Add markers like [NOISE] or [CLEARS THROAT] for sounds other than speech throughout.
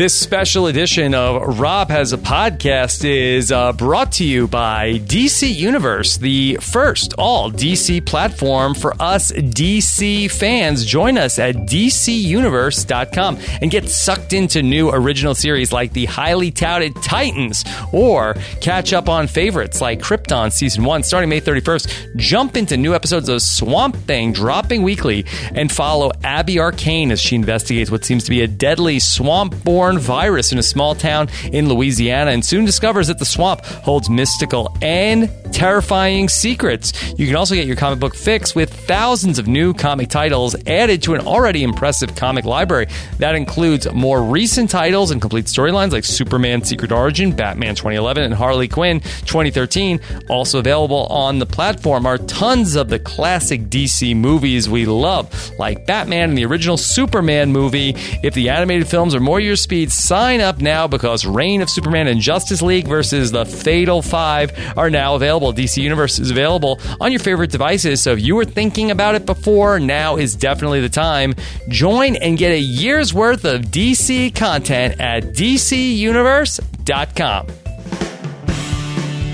This special edition of Rob Has a Podcast is uh, brought to you by DC Universe, the first all DC platform for us DC fans. Join us at DCUniverse.com and get sucked into new original series like the highly touted Titans or catch up on favorites like Krypton Season 1 starting May 31st. Jump into new episodes of Swamp Thing dropping weekly and follow Abby Arcane as she investigates what seems to be a deadly swamp born virus in a small town in Louisiana and soon discovers that the swamp holds mystical and terrifying secrets. You can also get your comic book fix with thousands of new comic titles added to an already impressive comic library. That includes more recent titles and complete storylines like Superman Secret Origin, Batman 2011, and Harley Quinn 2013. Also available on the platform are tons of the classic DC movies we love, like Batman and the original Superman movie. If the animated films are more your speed, sign up now because Reign of Superman and Justice League versus the Fatal Five are now available. DC Universe is available on your favorite devices, so if you were thinking about it before, now is definitely the time. Join and get a year's worth of DC content at DCUniverse.com.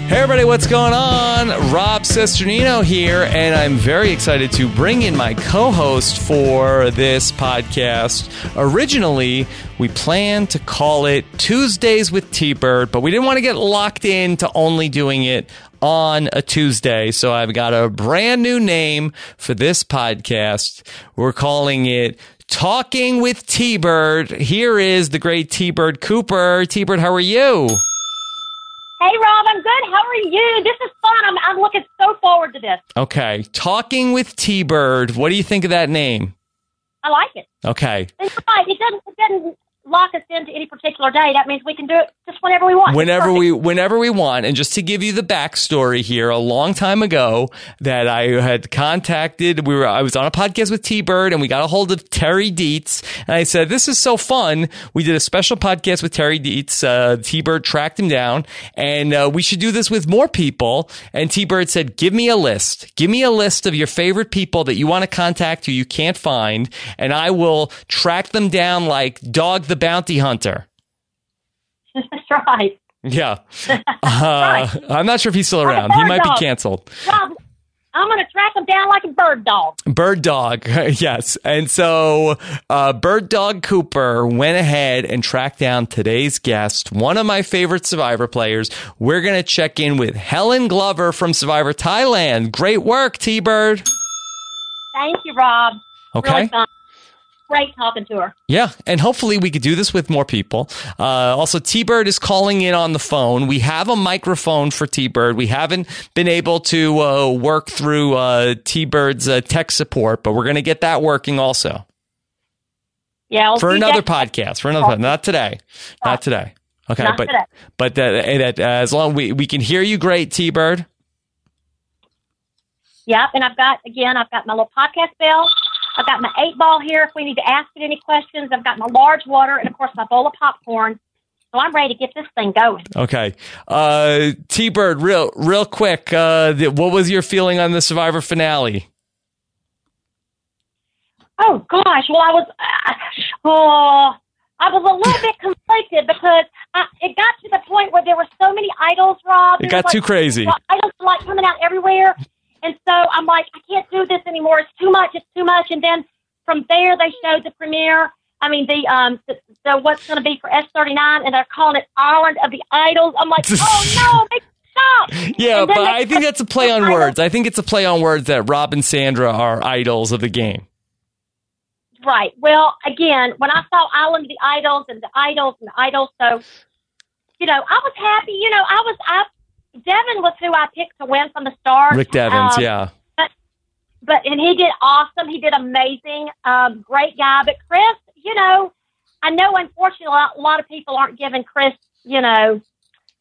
Hey everybody, what's going on? Rob Cesternino here, and I'm very excited to bring in my co-host for this podcast. Originally, we planned to call it Tuesdays with T-Bird, but we didn't want to get locked into only doing it on a Tuesday. So I've got a brand new name for this podcast. We're calling it Talking with T-Bird. Here is the great T-Bird Cooper. T-Bird, how are you? Hey, Rob, I'm good. How are you? This is fun. I'm, I'm looking so forward to this. Okay. Talking with T Bird. What do you think of that name? I like it. Okay. It's right. It doesn't, it doesn't lock us into any particular day. That means we can do it just whenever we want. Whenever we whenever we want. And just to give you the backstory here, a long time ago that I had contacted we were I was on a podcast with T Bird and we got a hold of Terry Dietz and I said, This is so fun. We did a special podcast with Terry Dietz. Uh, T Bird tracked him down and uh, we should do this with more people. And T Bird said, Give me a list. Give me a list of your favorite people that you want to contact who you can't find, and I will track them down like Dog the Bounty Hunter. That's [LAUGHS] right. Yeah. [LAUGHS] Uh, I'm not sure if he's still around. He might be canceled. Rob, I'm going to track them down like a bird dog. Bird Dog, [LAUGHS] yes. And so uh, Bird Dog Cooper went ahead and tracked down today's guest, one of my favorite Survivor players. We're going to check in with Helen Glover from Survivor Thailand. Great work, T Bird. Thank you, Rob. Okay. Really fun. Great talking to her. Yeah, and hopefully we could do this with more people. Uh, also, T Bird is calling in on the phone. We have a microphone for T Bird. We haven't been able to uh, work through uh, T Bird's uh, tech support, but we're going to get that working also Yeah. we'll for another that- podcast. For another, not today, not today. Okay, Not but today. but that, that, uh, as long we we can hear you, great T Bird. Yep. And I've got, again, I've got my little podcast bell. I've got my eight ball here if we need to ask it any questions. I've got my large water and, of course, my bowl of popcorn. So I'm ready to get this thing going. Okay, uh, T Bird, real real quick. Uh, th- what was your feeling on the Survivor finale? Oh gosh, well I was, uh, oh, I was a little bit conflicted because I, it got to the point where there were so many idols, Rob. It got was, too like, crazy. Idols were, like coming out everywhere, and so I'm like, I can't do this anymore. It's too much. It's too much. And then from there, they showed the premiere. I mean, the um, the, the what's going to be for S39, and they're calling it Island of the Idols. I'm like, [LAUGHS] oh no, stop. Yeah, but I think that's a play on words. I think it's a play on words that Rob and Sandra are idols of the game. Right. Well, again, when I saw Island of the Idols and the Idols and the Idols, so you know, I was happy. You know, I was I Devin was who I picked to win from the start. Rick Devens, Um, yeah. But but and he did awesome. He did amazing. Um, great guy. But Chris, you know, I know unfortunately a lot, a lot of people aren't giving Chris, you know,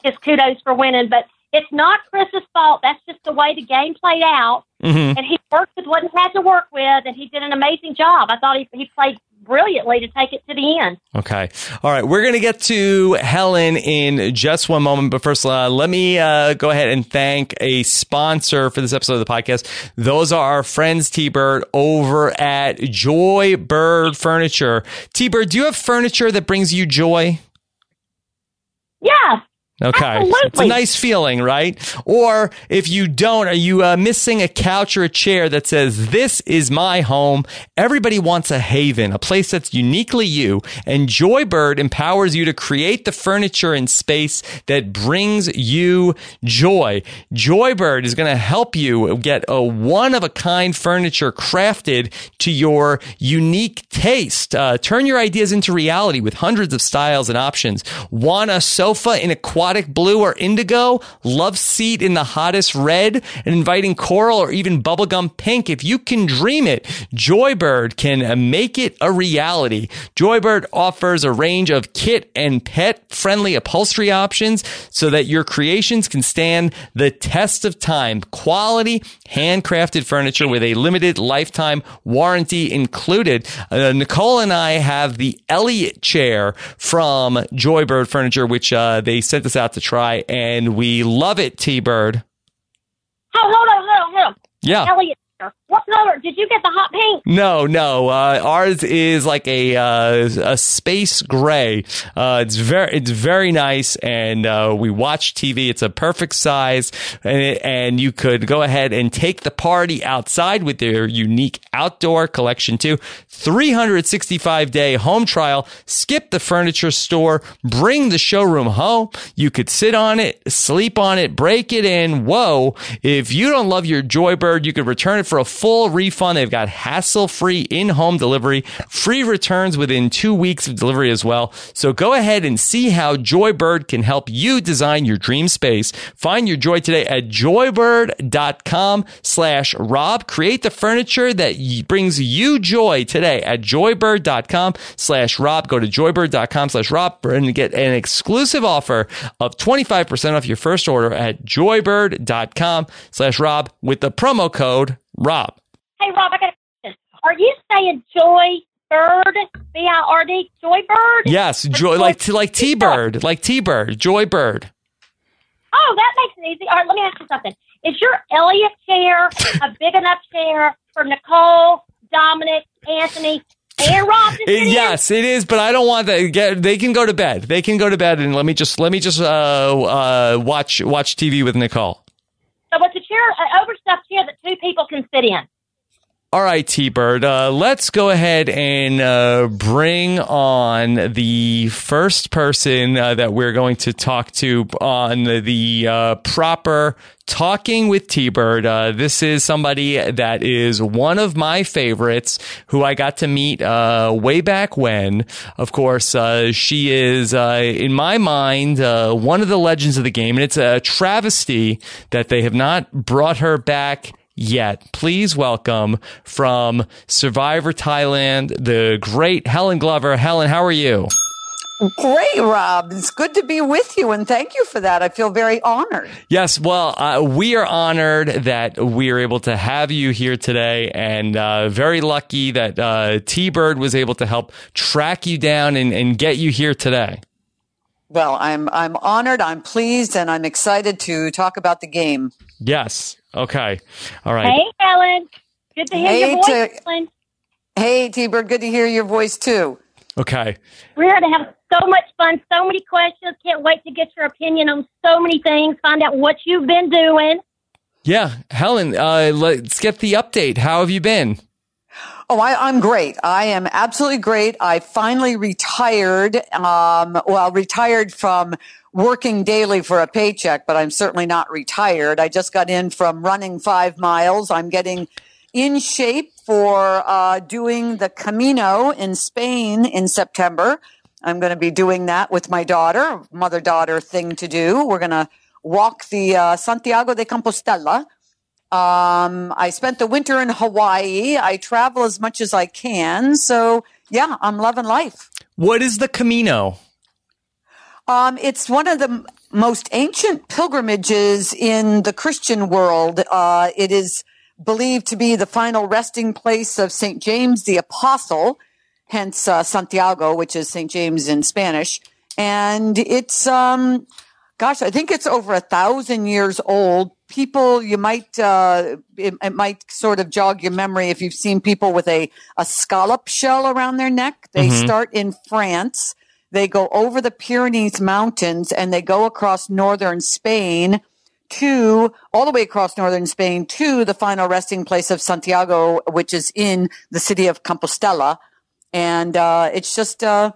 his kudos for winning. But it's not Chris's fault. That's just the way the game played out. Mm-hmm. And he worked with what he had to work with, and he did an amazing job. I thought he, he played brilliantly to take it to the end. Okay. All right. We're going to get to Helen in just one moment. But first, uh, let me uh, go ahead and thank a sponsor for this episode of the podcast. Those are our friends, T Bird, over at Joy Bird Furniture. T Bird, do you have furniture that brings you joy? Yeah. Okay. Absolutely. It's a nice feeling, right? Or if you don't, are you uh, missing a couch or a chair that says, This is my home? Everybody wants a haven, a place that's uniquely you. And Joybird empowers you to create the furniture and space that brings you joy. Joybird is going to help you get a one of a kind furniture crafted to your unique taste. Uh, turn your ideas into reality with hundreds of styles and options. Want a sofa in aquatic blue or indigo? Love seat in the hottest red? An inviting coral or even bubblegum pink? If you can dream it, Joybird can make it a reality. Joybird offers a range of kit and pet friendly upholstery options so that your creations can stand the test of time. Quality, handcrafted furniture with a limited lifetime warranty included. Uh, Nicole and I have the Elliott chair from Joybird Furniture, which uh, they sent us out to try, and we love it, T Bird. Oh, hold on, hold on, hold on. Yeah. Elliot, color? Did you get the hot pink? No, no. Uh, ours is like a uh, a space gray. Uh, it's very it's very nice, and uh, we watch TV. It's a perfect size, and, it, and you could go ahead and take the party outside with their unique outdoor collection too. 365 day home trial. Skip the furniture store. Bring the showroom home. You could sit on it, sleep on it, break it in. Whoa! If you don't love your Joybird, you could return it for a full refund. They've got hassle free in home delivery, free returns within two weeks of delivery as well. So go ahead and see how Joybird can help you design your dream space. Find your joy today at joybird.com slash Rob. Create the furniture that brings you joy today at joybird.com slash Rob. Go to joybird.com slash Rob and get an exclusive offer of 25% off your first order at joybird.com slash Rob with the promo code Rob. Hey, Rob, I got a question. Are you saying Joy Bird, B I R D, Joy Bird? Yes, joy like like T Bird, like T Bird, Joy Bird. Oh, that makes it easy. All right, let me ask you something. Is your Elliott chair [LAUGHS] a big enough chair for Nicole, Dominic, Anthony, and Rob? to? [LAUGHS] Yes, it is, but I don't want that. Get, they can go to bed. They can go to bed, and let me just let me just uh, uh, watch watch TV with Nicole. So it's a chair, an overstuffed chair that two people can sit in. All right, T Bird. Uh, let's go ahead and uh, bring on the first person uh, that we're going to talk to on the uh, proper Talking with T Bird. Uh, this is somebody that is one of my favorites who I got to meet uh, way back when. Of course, she is, in my mind, one of the legends of the game, and it's a travesty that they have not brought her back yet. Please welcome from Survivor Thailand, the great Helen Glover. Helen, how are you? Great, Rob. It's good to be with you, and thank you for that. I feel very honored. Yes, well, uh, we are honored that we are able to have you here today, and uh, very lucky that uh, T Bird was able to help track you down and, and get you here today. Well, I'm I'm honored, I'm pleased, and I'm excited to talk about the game. Yes. Okay. All right. Hey, Helen. Good to hear Hey, your voice, to- Helen. Hey, T-Bird, good to hear your voice too. Okay. We're going to have so much fun, so many questions. Can't wait to get your opinion on so many things, find out what you've been doing. Yeah, Helen. Uh, let's get the update. How have you been? Oh, I, I'm great. I am absolutely great. I finally retired. Um, well, retired from working daily for a paycheck, but I'm certainly not retired. I just got in from running five miles. I'm getting in shape for uh, doing the Camino in Spain in September. I'm going to be doing that with my daughter, mother daughter thing to do. We're going to walk the uh, Santiago de Compostela. Um, I spent the winter in Hawaii. I travel as much as I can. So, yeah, I'm loving life. What is the Camino? Um, it's one of the most ancient pilgrimages in the Christian world. Uh, it is believed to be the final resting place of St. James the Apostle, hence uh, Santiago, which is St. James in Spanish. And it's, um, gosh, I think it's over a thousand years old. People, you might, uh, it, it, might sort of jog your memory if you've seen people with a, a scallop shell around their neck. They mm-hmm. start in France. They go over the Pyrenees mountains and they go across northern Spain to all the way across northern Spain to the final resting place of Santiago, which is in the city of Compostela. And, uh, it's just, uh,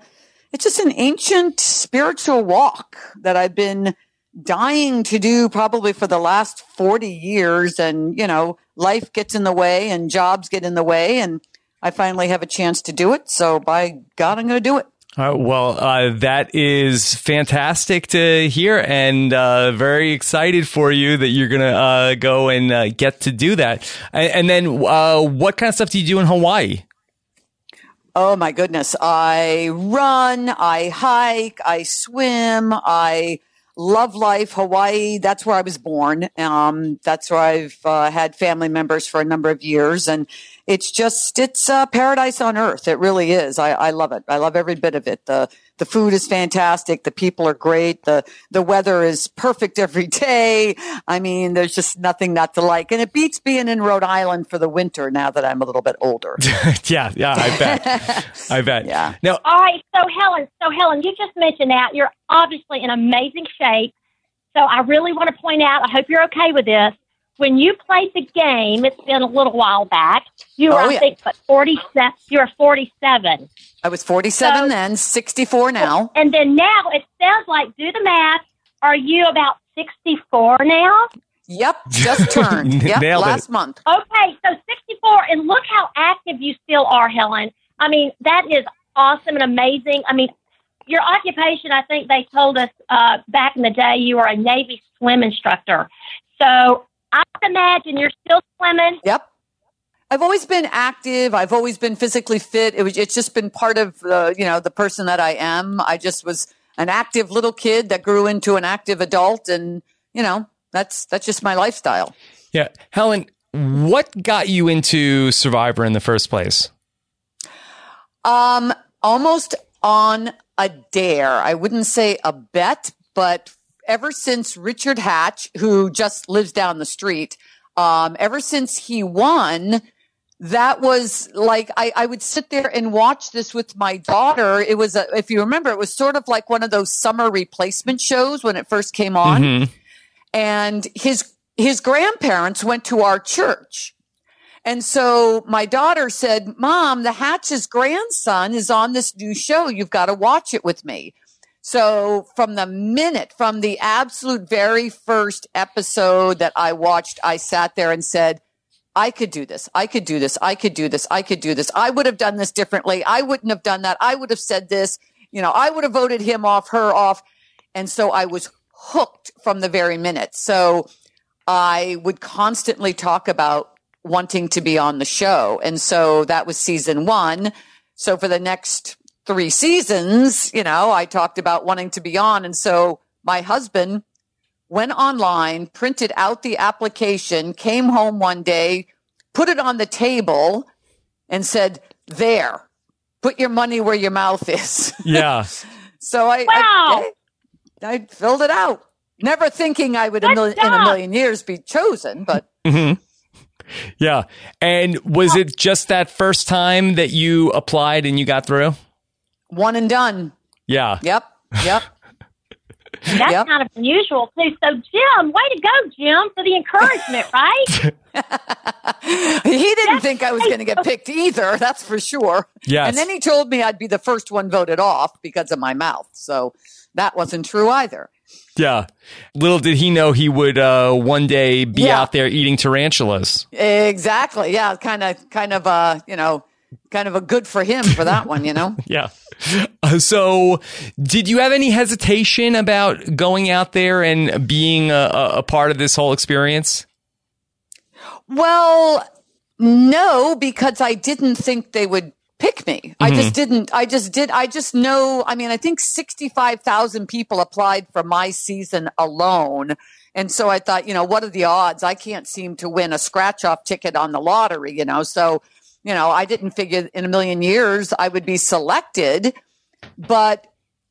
it's just an ancient spiritual walk that I've been dying to do probably for the last 40 years. And, you know, life gets in the way and jobs get in the way. And I finally have a chance to do it. So by God, I'm going to do it. Uh, well, uh, that is fantastic to hear, and uh, very excited for you that you're going to uh, go and uh, get to do that. And, and then, uh, what kind of stuff do you do in Hawaii? Oh my goodness. I run, I hike, I swim, I love life. Hawaii, that's where I was born. Um, that's where I've had family members for a number of years. And it's just, it's uh, paradise on earth. It really is. I, I love it. I love every bit of it. The, the food is fantastic. The people are great. The, the weather is perfect every day. I mean, there's just nothing not to like. And it beats being in Rhode Island for the winter now that I'm a little bit older. [LAUGHS] yeah. Yeah. I bet. [LAUGHS] I bet. Yeah. Now, all right. So Helen, so Helen, you just mentioned that you're obviously in amazing shape. So I really want to point out, I hope you're okay with this. When you played the game, it's been a little while back. You were, oh, yeah. I think, but 47. You were 47. I was 47 so, then, 64 now. And then now it sounds like, do the math. Are you about 64 now? Yep, just [LAUGHS] turned. Yep, last it. month. Okay, so 64, and look how active you still are, Helen. I mean, that is awesome and amazing. I mean, your occupation, I think they told us uh, back in the day, you were a Navy swim instructor. So I imagine you're still swimming. Yep. I've always been active. I've always been physically fit. It was, it's just been part of the, you know, the person that I am. I just was an active little kid that grew into an active adult and, you know, that's, that's just my lifestyle. Yeah. Helen, what got you into Survivor in the first place? Um, almost on a dare. I wouldn't say a bet, but ever since Richard Hatch, who just lives down the street, um, ever since he won, that was like I, I would sit there and watch this with my daughter. It was a, if you remember, it was sort of like one of those summer replacement shows when it first came on. Mm-hmm. And his his grandparents went to our church. And so my daughter said, Mom, the Hatch's grandson is on this new show. You've got to watch it with me. So from the minute, from the absolute very first episode that I watched, I sat there and said, I could do this. I could do this. I could do this. I could do this. I would have done this differently. I wouldn't have done that. I would have said this. You know, I would have voted him off, her off. And so I was hooked from the very minute. So I would constantly talk about wanting to be on the show. And so that was season one. So for the next three seasons, you know, I talked about wanting to be on. And so my husband went online, printed out the application, came home one day, put it on the table, and said, There, put your money where your mouth is. [LAUGHS] Yeah. so I, wow. I, I, filled it out, never thinking I would in a million years be chosen, but. Mm-hmm. Yeah. And was it just that first time that you applied and you got through? One and done. Yeah. Yep. Yep. [LAUGHS] That's yep. kind of unusual too. So, Jim, way to go, Jim, for the encouragement, [LAUGHS] right? he didn't that's, think I was going to get picked either. That's for sure. Yes. And then he told me I'd be the first one voted off because of my mouth. So that wasn't true either. Yeah. Little did he know he would uh, one day be yeah. out there eating tarantulas. Exactly. Yeah. Kind of, kind of, uh, you know, kind of a good for him for that one, you know? [LAUGHS] yeah. Uh, so, did you have any hesitation about going out there and being a, a part of this whole experience? Well, no, because I didn't think they would pick me. I just didn't. I just did. I just know. I mean, I think 65,000 people applied for my season alone. And so I thought, you know, what are the odds? I can't seem to win a scratch off ticket on the lottery, you know. So, you know, I didn't figure in a million years I would be selected. But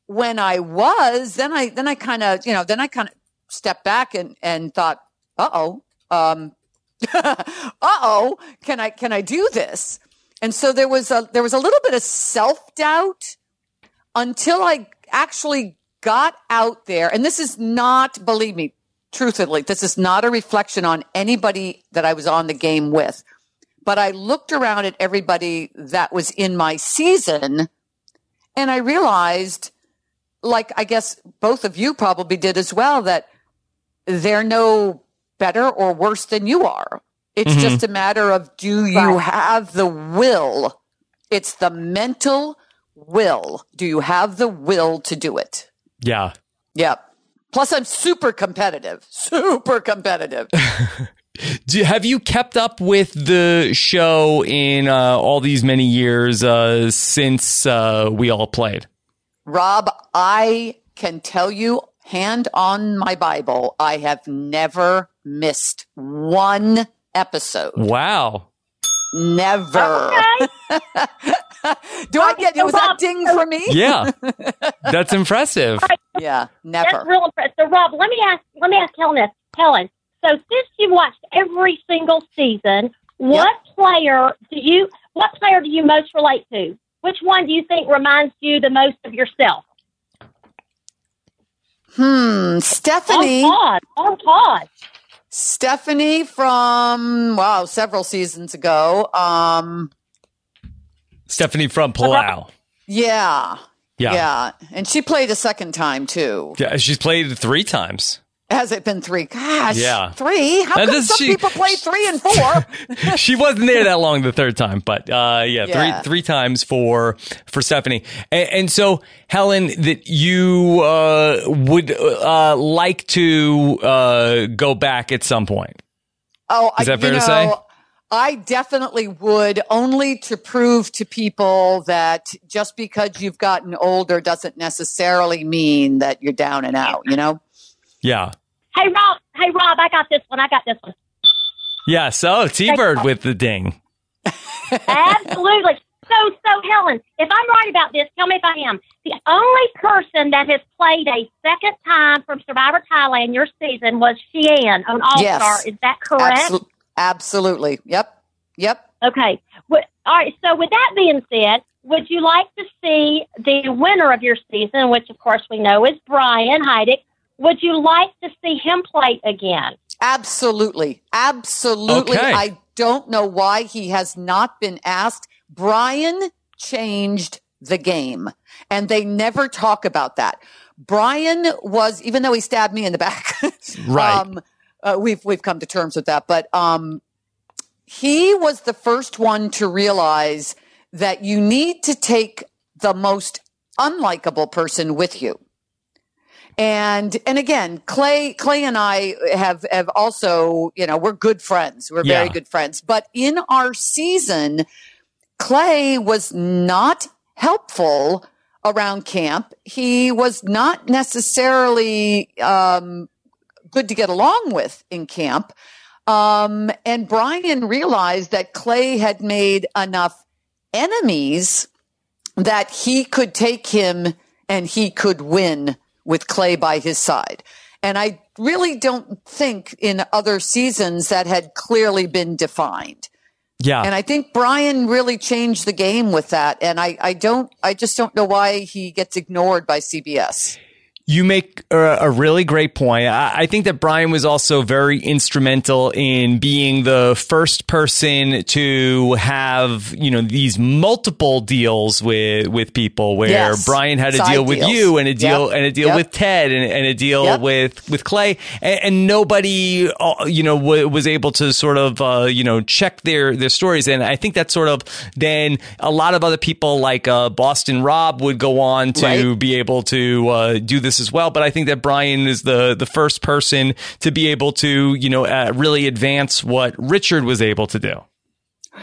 when I was, then I then I kind of, you know, then I kind of stepped back and and thought, uh oh, um, [LAUGHS] uh oh, can I can I do this? And so there was a there was a little bit of self doubt until I actually got out there. And this is not, believe me, truthfully, this is not a reflection on anybody that I was on the game with. But I looked around at everybody that was in my season and I realized, like I guess both of you probably did as well, that they're no better or worse than you are. It's Mhm. just a matter of do you Right. have the will? It's the mental will. Do you have the will to do it? Yeah. Yep. Plus, I'm super competitive, super competitive. [LAUGHS] Do, have you kept up with the show in uh, all these many years uh, since uh, we all played? Rob, I can tell you, hand on my Bible, I have never missed one episode. Wow. Never. Okay. [LAUGHS] Do I get So, was that ding for me? Yeah. [LAUGHS] That's impressive. Yeah, That's never. real impressive. So, Rob, let me ask. Let me ask Helen. This. Helen. So, since you've watched every single season, what player do you? What player do you most relate to? Which one do you think reminds you the most of yourself? Hmm, Stephanie. On Todd. On Todd. Stephanie from wow, several seasons ago. Um, Stephanie from Palau. yeah, Yeah. yeah, and she played a second time too. Yeah, she's played three times. Has it been three? Gosh, Yeah. three. How come some she- people play three and four? [LAUGHS] she wasn't there that long the third time, but uh, yeah, Yeah. three three times for for Stephanie. And, and so, Helen, that you uh, would uh, like to uh, go back at some point. Oh, Is that I, fair to know, say? I definitely would, only to prove to people that just because you've gotten older doesn't necessarily mean that you're down and out. You know? Yeah. Hey, Rob. Hey, Rob. I got this one. I got this one. Yeah. So T Bird with the ding. Absolutely. So, so Helen, if I'm right about this, tell me if I am. The only person that has played a second time from Survivor Thailand your season was Shii Ann on All Star. Yes. Is that correct? Absol- absolutely. Yep. Yep. Okay. Well, all right. So, with that being said, would you like to see the winner of your season, which of course we know is Brian Heidik? Would you like to see him play again? Absolutely. Absolutely. Okay. I don't know why he has not been asked. Brian changed the game and they never talk about that. Brian was, even though he stabbed me in the back, [LAUGHS] Right. um, uh, we've, we've come to terms with that, but, um, he was the first one to realize that you need to take the most unlikable person with you. And and again, Clay Clay and I have have also, you know, we're good friends. We're very Yeah. good friends. But in our season, Clay was not helpful around camp. He was not necessarily um, good to get along with in camp. Um, and Brian realized that Clay had made enough enemies that he could take him and he could win with Clay by his side. And I really don't think in other seasons that had clearly been defined. Yeah. And I think Brian really changed the game with that. And I, I don't, I just don't know why he gets ignored by CBS. You make a, a really great point. I, I think that Brian was also very instrumental in being the first person to have, you know, these multiple deals with, with people where Yes. Brian had a Side deal with deals. you and a deal Yep. and a deal Yep. with Ted and, and a deal Yep. with, with Clay and, and nobody, uh, you know, w- was able to sort of, uh, you know, check their, their stories. And I think that sort of then a lot of other people like, uh, Boston Rob would go on to Right. be able to uh, do this as well. But I think that Brian is the the first person to be able to you know uh, really advance what Richard was able to do.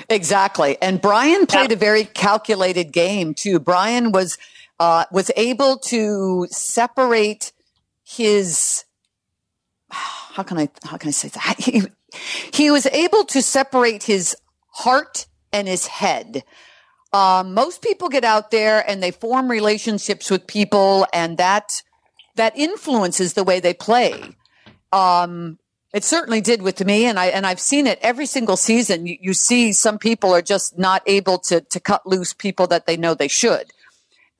Exactly. And Brian played a very calculated game too. Brian was uh, was able to separate his how can I how can I say that? [LAUGHS] He, he was able to separate his heart and his head. Um, most people get out there and they form relationships with people, and that that influences the way they play. Um, it certainly did with me, and I and I've seen it every single season. You, you see, some people are just not able to to cut loose people that they know they should.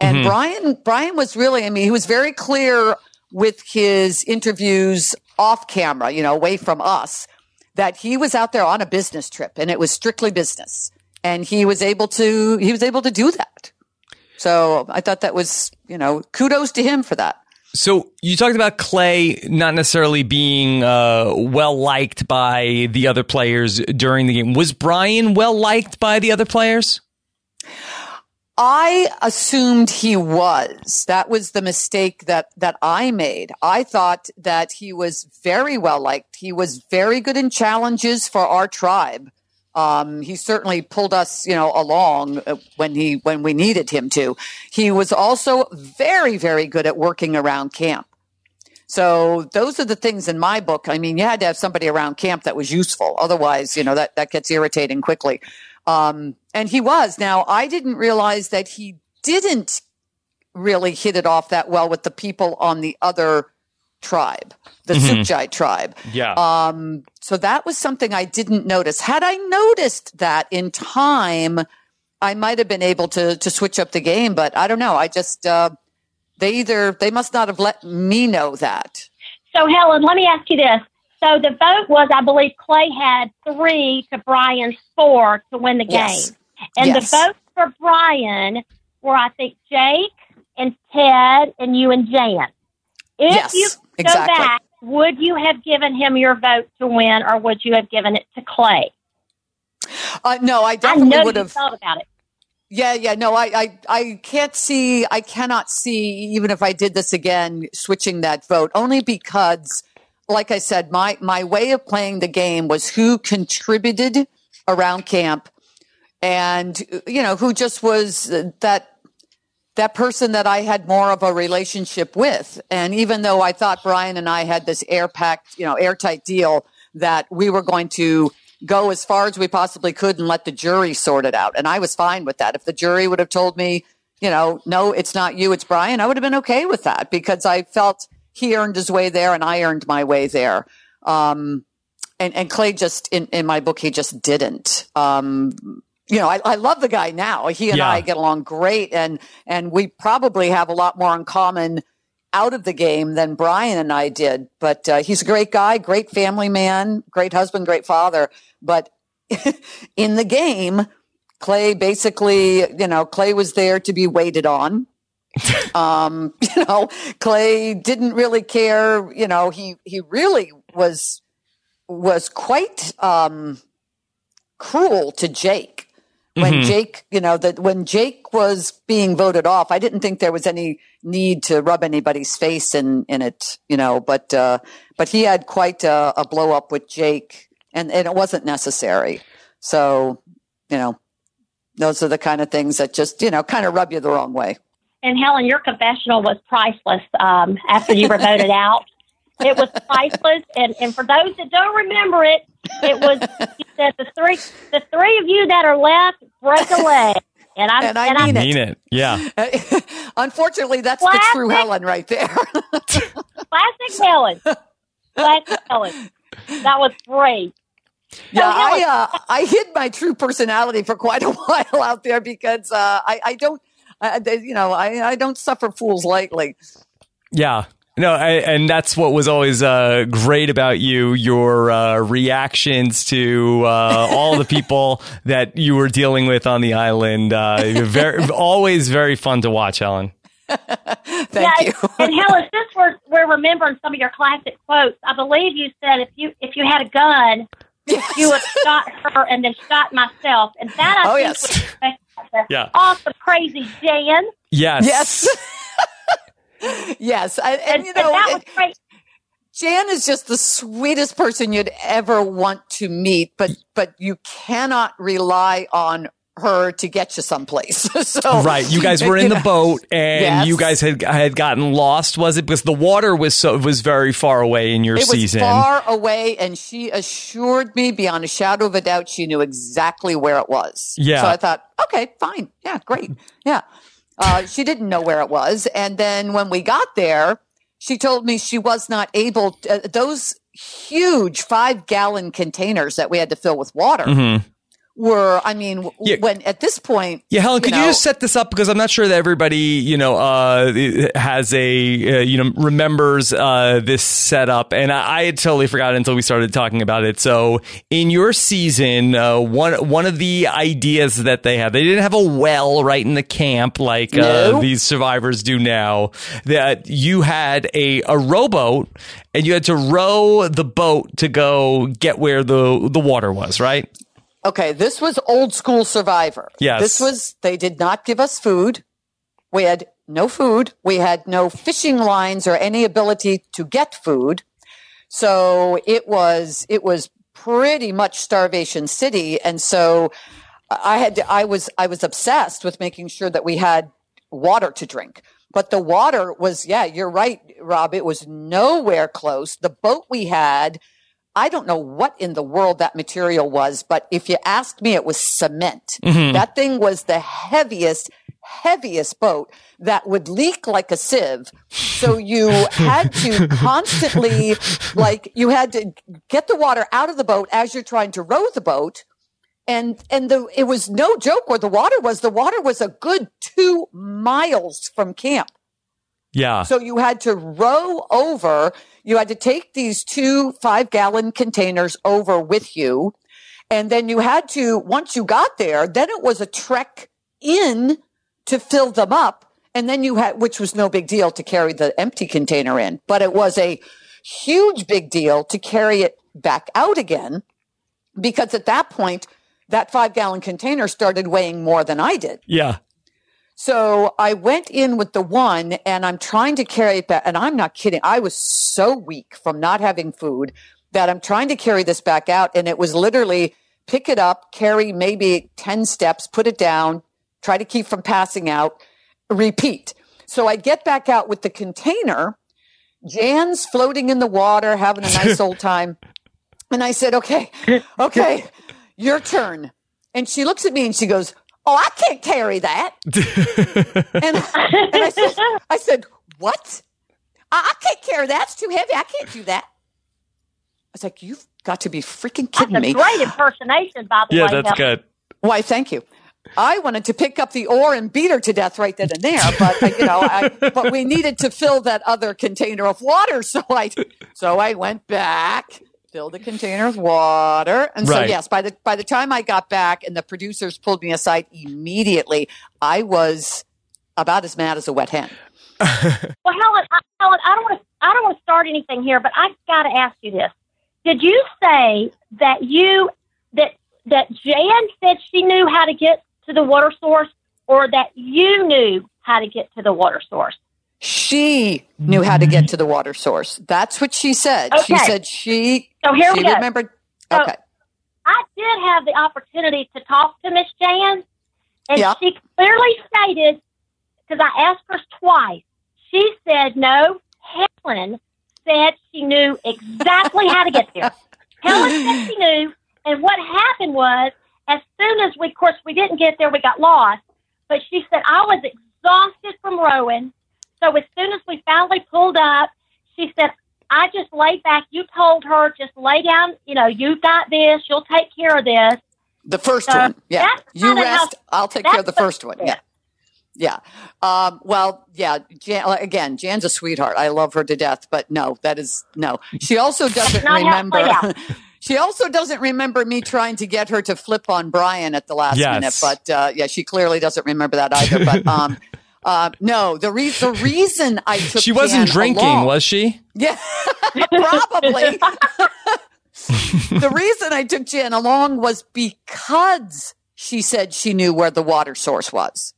And mm-hmm. Brian Brian was really, I mean, he was very clear with his interviews off camera, you know, away from us, that he was out there on a business trip, and it was strictly business, and he was able to he was able to do that. So I thought that was, you know, kudos to him for that. So you talked about Clay not necessarily being uh, well liked by the other players during the game. Was Brian well liked by the other players? I assumed he was. That was the mistake that that I made. I thought that he was very well liked. He was very good in challenges for our tribe. Um, he certainly pulled us, you know, along uh, when he when we needed him to. He was also very very good at working around camp. So those are the things in my book. I mean, you had to have somebody around camp that was useful. Otherwise, you know, that that gets irritating quickly. Um, and he was. Now, I didn't realize that he didn't really hit it off that well with the people on the other tribe, the mm tribe. Yeah. Um, so that was something I didn't notice. Had I noticed that in time, I might have been able to to switch up the game, but I don't know. I just uh, they either they must not have let me know that. So Helen, let me ask you this. So the vote was, I believe, Clay had three to Brian's four to win the game, yes. and yes. the votes for Brian were, I think, Jake and Ted and you and Jan. If yes. you exactly. go back, would you have given him your vote to win, or would you have given it to Clay? Uh, no, I definitely I would have thought about it. Yeah, yeah, no, I, I, I can't see, I cannot see, even if I did this again, switching that vote, only because, like I said, my, my way of playing the game was who contributed around camp and, you know, who just was that that person that I had more of a relationship with. And even though I thought Brian and I had this air packed, you know, airtight deal that we were going to go as far as we possibly could and let the jury sort it out. And I was fine with that. If the jury would have told me, you know, no, it's not you, it's Brian, I would have been okay with that because I felt he earned his way there and I earned my way there. Um, and, and Clay just in, in my book, he just didn't. Um, you know, I, I love the guy now. He and yeah. I get along great, and and we probably have a lot more in common out of the game than Brian and I did. But uh, he's a great guy, great family man, great husband, great father. But [LAUGHS] in the game, Clay basically, you know, Clay was there to be waited on. [LAUGHS] um, [LAUGHS] you know, Clay didn't really care. You know, he he really was was quite um, cruel to Jake when mm-hmm. Jake, you know, that when Jake was being voted off, I didn't think there was any need to rub anybody's face in in it, you know. But uh, but he had quite a, a blow up with Jake, and and it wasn't necessary. So you know, those are the kind of things that just you know kind of rub you the wrong way. And Helen, your confessional was priceless um, after you were voted [LAUGHS] out. It was priceless, and and for those that don't remember it, it was he said the three the three of you that are left break a leg. And, I'm, and I and mean, I, it. mean it. Yeah. [LAUGHS] Unfortunately, that's classic, the true Helen right there. [LAUGHS] classic Helen. Classic Helen. That was great. Yeah, so I uh, I hid my true personality for quite a [LAUGHS] while out there because uh, I I don't uh, you know I I don't suffer fools lightly. Yeah, no, I, and that's what was always uh, great about you your uh, reactions to uh, all the people [LAUGHS] that you were dealing with on the island. Uh, very, always very fun to watch, Helen. [LAUGHS] Thank yeah, you. and Helen, since we're we're remembering some of your classic quotes, I believe you said if you if you had a gun, yes. you would have shot her and then shot myself, and that I oh, think yes. was [LAUGHS] yeah. awesome, crazy Dan. Yes. Yes. Yes, and, and, and, you know, that was great. Jan is just the sweetest person you'd ever want to meet, but but you cannot rely on her to get you someplace. [LAUGHS] so right, you guys [LAUGHS] were in the boat and Yes. you guys had had gotten lost. Was it because the water was so was very far away in your It was season? far away, and she assured me beyond a shadow of a doubt she knew exactly where it was. Yeah. So I thought, okay, fine. Yeah, great. Yeah. Uh, she didn't know where it was. And then when we got there, she told me she was not able to, uh, those huge five gallon containers that we had to fill with water were, I mean, w-. Yeah. when at this point, Yeah, Helen, could you know- just set this up because I'm not sure that everybody, you know, uh, has a, uh, you know, remembers uh, this setup, and I, I had totally forgotten until we started talking about it. So, in your season, uh, one one of the ideas that they had, they didn't have a well right in the camp like uh, these survivors do now. That you had a a rowboat, and you had to row the boat to go get where the the water was, right? Okay, this was old school survivor. Yes. This was, they did not give us food. We had no food. We had no fishing lines or any ability to get food. So it was, it was pretty much starvation city. And so I had, to, I was, I was obsessed with making sure that we had water to drink. But the water was, yeah, you're right, Rob. It was nowhere close. The boat we had, I don't know what in the world that material was, but if you asked me, it was cement. Mm-hmm. That thing was the heaviest, heaviest boat that would leak like a sieve. So you had to [LAUGHS] constantly, like, you had to get the water out of the boat as you're trying to row the boat. And, and the, it was no joke where the water was. The water was a good two miles from camp. Yeah. So you had to row over. You had to take these two five gallon containers over with you. And then you had to, once you got there, then it was a trek in to fill them up. And then you had, which was no big deal to carry the empty container in, but it was a huge big deal to carry it back out again because at that point, that five gallon container started weighing more than I did. yeah. So I went in with the one and I'm trying to carry it back. And I'm not kidding. I was so weak from not having food that I'm trying to carry this back out. And it was literally pick it up, carry maybe 10 steps, put it down, try to keep from passing out, repeat. So I get back out with the container. Jan's floating in the water, having a nice old [LAUGHS] time. And I said, okay, okay, your turn. And she looks at me and she goes, Oh, I can't carry that. [LAUGHS] and, and I said, I said, what? I, I can't carry that. It's too heavy. I can't do that. I was like, you've got to be freaking That's kidding a me. great impersonation, by the Yeah, way. that's Helen. good. Why, thank you. I wanted to pick up the oar and beat her to death right then and there, but you know, I, but we needed to fill that other container of water, so I, so I went back, filled the container with water, and so yes, by the by the time I got back and the producers pulled me aside immediately, I was about as mad as a wet hen. [LAUGHS] Well, Helen, I, Helen, I don't want to. I don't want to start anything here, but I've got to ask you this: Did you say that you that that Jan said she knew how to get to the water source, or that you knew how to get to the water source? She knew how to get to the water source. That's what she said. She said she So here she we go. remembered. So- okay. I did have the opportunity to talk to Miss Jan, and Yeah. she clearly stated because I asked her twice. She said no. Helen said she knew exactly how to get there. [LAUGHS] Helen said she knew, and what happened was, as soon as we, of course, we didn't get there, we got lost. But she said I was exhausted from rowing, so as soon as we finally pulled up, she said I just laid back. You told her just lay down. You know, you've got this. You'll take care of this. The first So one. Yeah. You kinda how- rest. I'll take care of the first one. Yeah. Yeah. Um, well, yeah. Jan, again, Jan's a sweetheart. I love her to death, but no, that is no. She also [LAUGHS] doesn't not how it played remember. [LAUGHS] she also doesn't remember me trying to get her to flip on Brian at the last Yes. minute. But uh, yeah, she clearly doesn't remember that either. But [LAUGHS] um, uh, no, the, re- the [LAUGHS] reason I took She wasn't Jan drinking, along- was she? yeah, [LAUGHS] probably. [LAUGHS] the reason I took Jan along was because she said she knew where the water source was.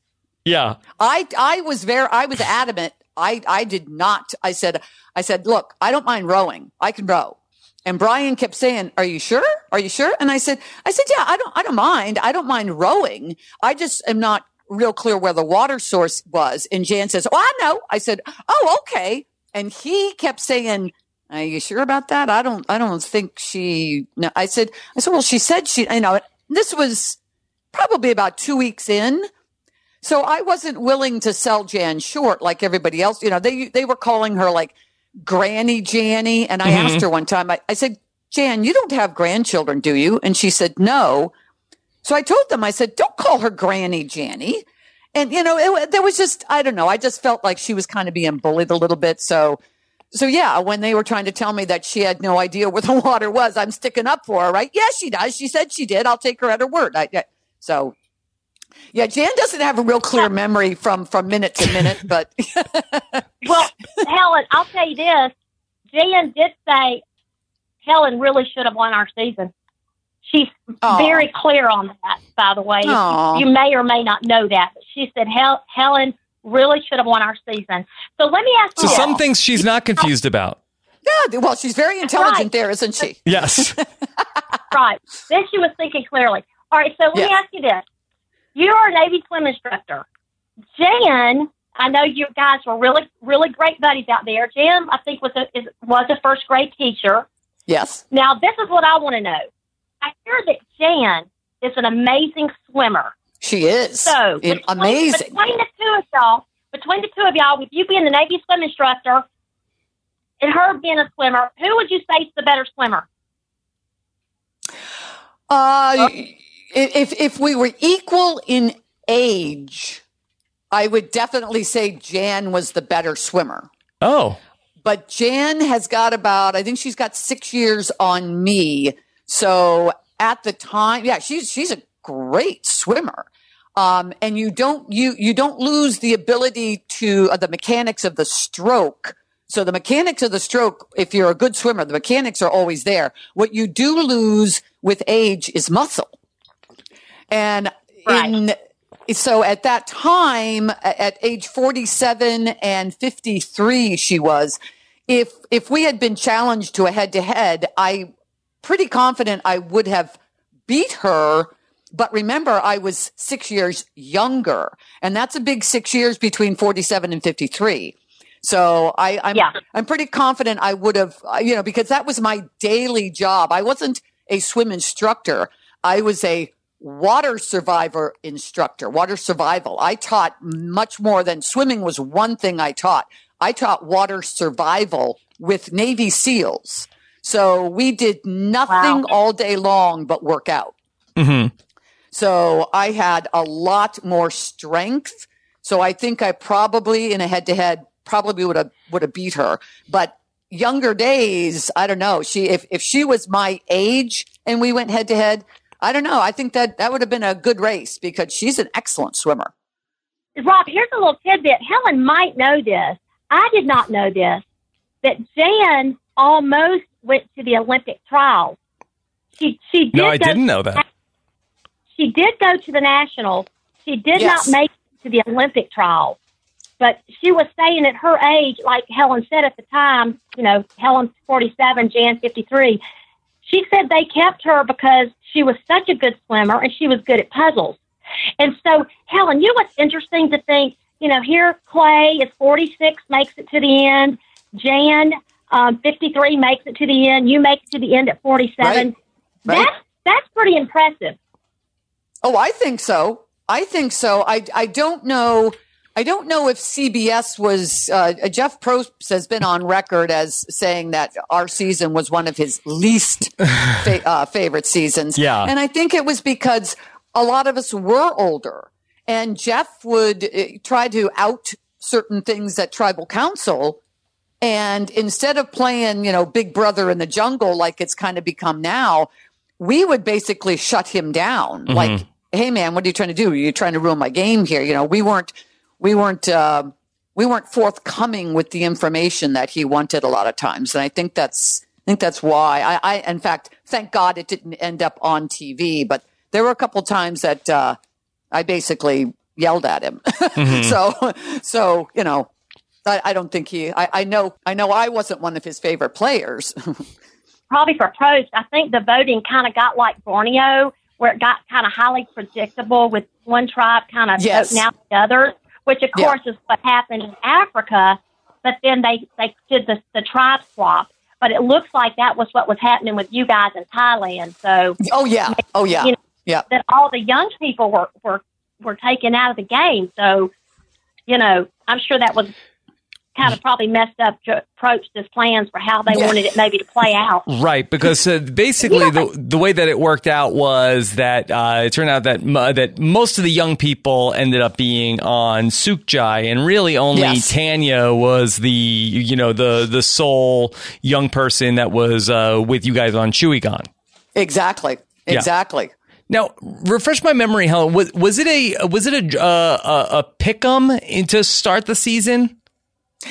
Yeah. I I was very I was adamant I, I did not. I said, I said, look, I don't mind rowing. I can row. And Brian kept saying, are you sure? Are you sure? And I said, I said, yeah, I don't, I don't mind. I don't mind rowing. I just am not real clear where the water source was. And Jan says, oh, I know. I said, oh, okay. And he kept saying, are you sure about that? I don't, I don't think she, no, I said, I said, well, she said she, you know, this was probably about two weeks in. So I wasn't willing to sell Jan short like everybody else. You know, they, they were calling her like Granny Janny. And I mm-hmm. asked her one time, I, I said, Jan, you don't have grandchildren, do you? And she said, no. So I told them, I said, don't call her Granny Janny. And, you know, it, there was just, I don't know. I just felt like she was kind of being bullied a little bit. So so yeah, when they were trying to tell me that she had no idea where the [LAUGHS] water was, I'm sticking up for her, right? Yes, she does. She said she did. I'll take her at her word. I, I, so yeah, Jan doesn't have a real clear memory from from minute to minute, but [LAUGHS] well, Helen, I'll tell you this: Jan did say Helen really should have won our season. She's Aww. very clear on that, by the way. You may or may not know that, but she said Hel- Helen really should have won our season. So let me ask so you. So some things she's not confused about. Yeah, well, she's very intelligent right. there, isn't she? [LAUGHS] Yes. [LAUGHS] right. Then she was thinking clearly. All right, so let yeah. me ask you this. You are a Navy swim instructor. Jan, I know you guys were really, really great buddies out there. Jan, I think, was a, is, was a first grade teacher. Yes. Now, this is what I want to know. I hear that Jan is an amazing swimmer. She is. So between, amazing. Between the two of y'all, between the two of y'all, with you being the Navy swim instructor and her being a swimmer, who would you say is the better swimmer? Uh, if if we were equal in age, I would definitely say Jan was the better swimmer. Oh. But Jan has got about, I think she's got six years on me. So at the time, yeah, she's she's a great swimmer. Um, and you don't you you don't lose the ability to uh, the mechanics of the stroke. So the mechanics of the stroke, if you're a good swimmer, the mechanics are always there. What you do lose with age is muscle. And right. in so at that time, at age 47 and 53, she was. If if we had been challenged to a head to head, I pretty confident I would have beat her but remember, I was six years younger, and that's a big six years between 47 and 53. So I, I'm, yeah. I'm pretty confident I would have, uh, you know, because that was my daily job. I wasn't a swim instructor. I was a water survivor instructor, water survival. I taught much more than swimming was one thing I taught. I taught water survival with Navy SEALs. So we did nothing wow. all day long but work out. Mm-hmm. So I had a lot more strength. So I think I probably in a head to head probably would have would have beat her. But younger days, I don't know. She if if she was my age and we went head to head, I don't know. I think that that would have been a good race because she's an excellent swimmer. Rob, here's a little tidbit. Helen might know this. I did not know this. That Jan almost went to the Olympic trials. She she did. No, I didn't know that she did go to the nationals. She did yes. not make it to the Olympic trials, but she was saying at her age, like Helen said at the time, you know, Helen's 47, Jan 53. She said they kept her because she was such a good swimmer and she was good at puzzles. And so, Helen, you know what's interesting to think? You know, here Clay is 46, makes it to the end. Jan, um, 53, makes it to the end. You make it to the end at 47. Right. Right. That's, that's pretty impressive. Oh, I think so. I think so. I, I don't know. I don't know if CBS was, uh, Jeff Probst has been on record as saying that our season was one of his least [LAUGHS] fa- uh, favorite seasons. Yeah. And I think it was because a lot of us were older and Jeff would uh, try to out certain things at tribal council. And instead of playing, you know, big brother in the jungle, like it's kind of become now, we would basically shut him down. Mm-hmm. Like, hey man, what are you trying to do? Are you trying to ruin my game here? You know, we weren't, we weren't, uh, we weren't forthcoming with the information that he wanted a lot of times. And I think that's, I think that's why I, I in fact, thank God it didn't end up on TV, but there were a couple times that, uh, I basically yelled at him. [LAUGHS] Mm-hmm. so, so, you know, I, I don't think he. I, I know. I know. I wasn't one of his favorite players. [LAUGHS] Probably for pros, I think the voting kind of got like Borneo, where it got kind of highly predictable with one tribe kind of Yes. voting out the others, which of Yeah. course is what happened in Africa. But then they they did the the tribe swap. But it looks like that was what was happening with you guys in Thailand. So oh yeah. Oh yeah. You know, yeah. that all the young people were were were taken out of the game. So, you know, I'm sure that was kind of probably messed up to approach his plans for how they Yeah. wanted it maybe to play out. Right, because uh, basically the the way that it worked out was that uh, it turned out that mo- that most of the young people ended up being on Sook Jai, and really only Yes. Tanya was the you know the the sole young person that was uh, with you guys on Chuay Gahn. Exactly. Yeah. Exactly. Now, refresh my memory, Helen. Was was it a was it a uh, a, a pick'em to start the season?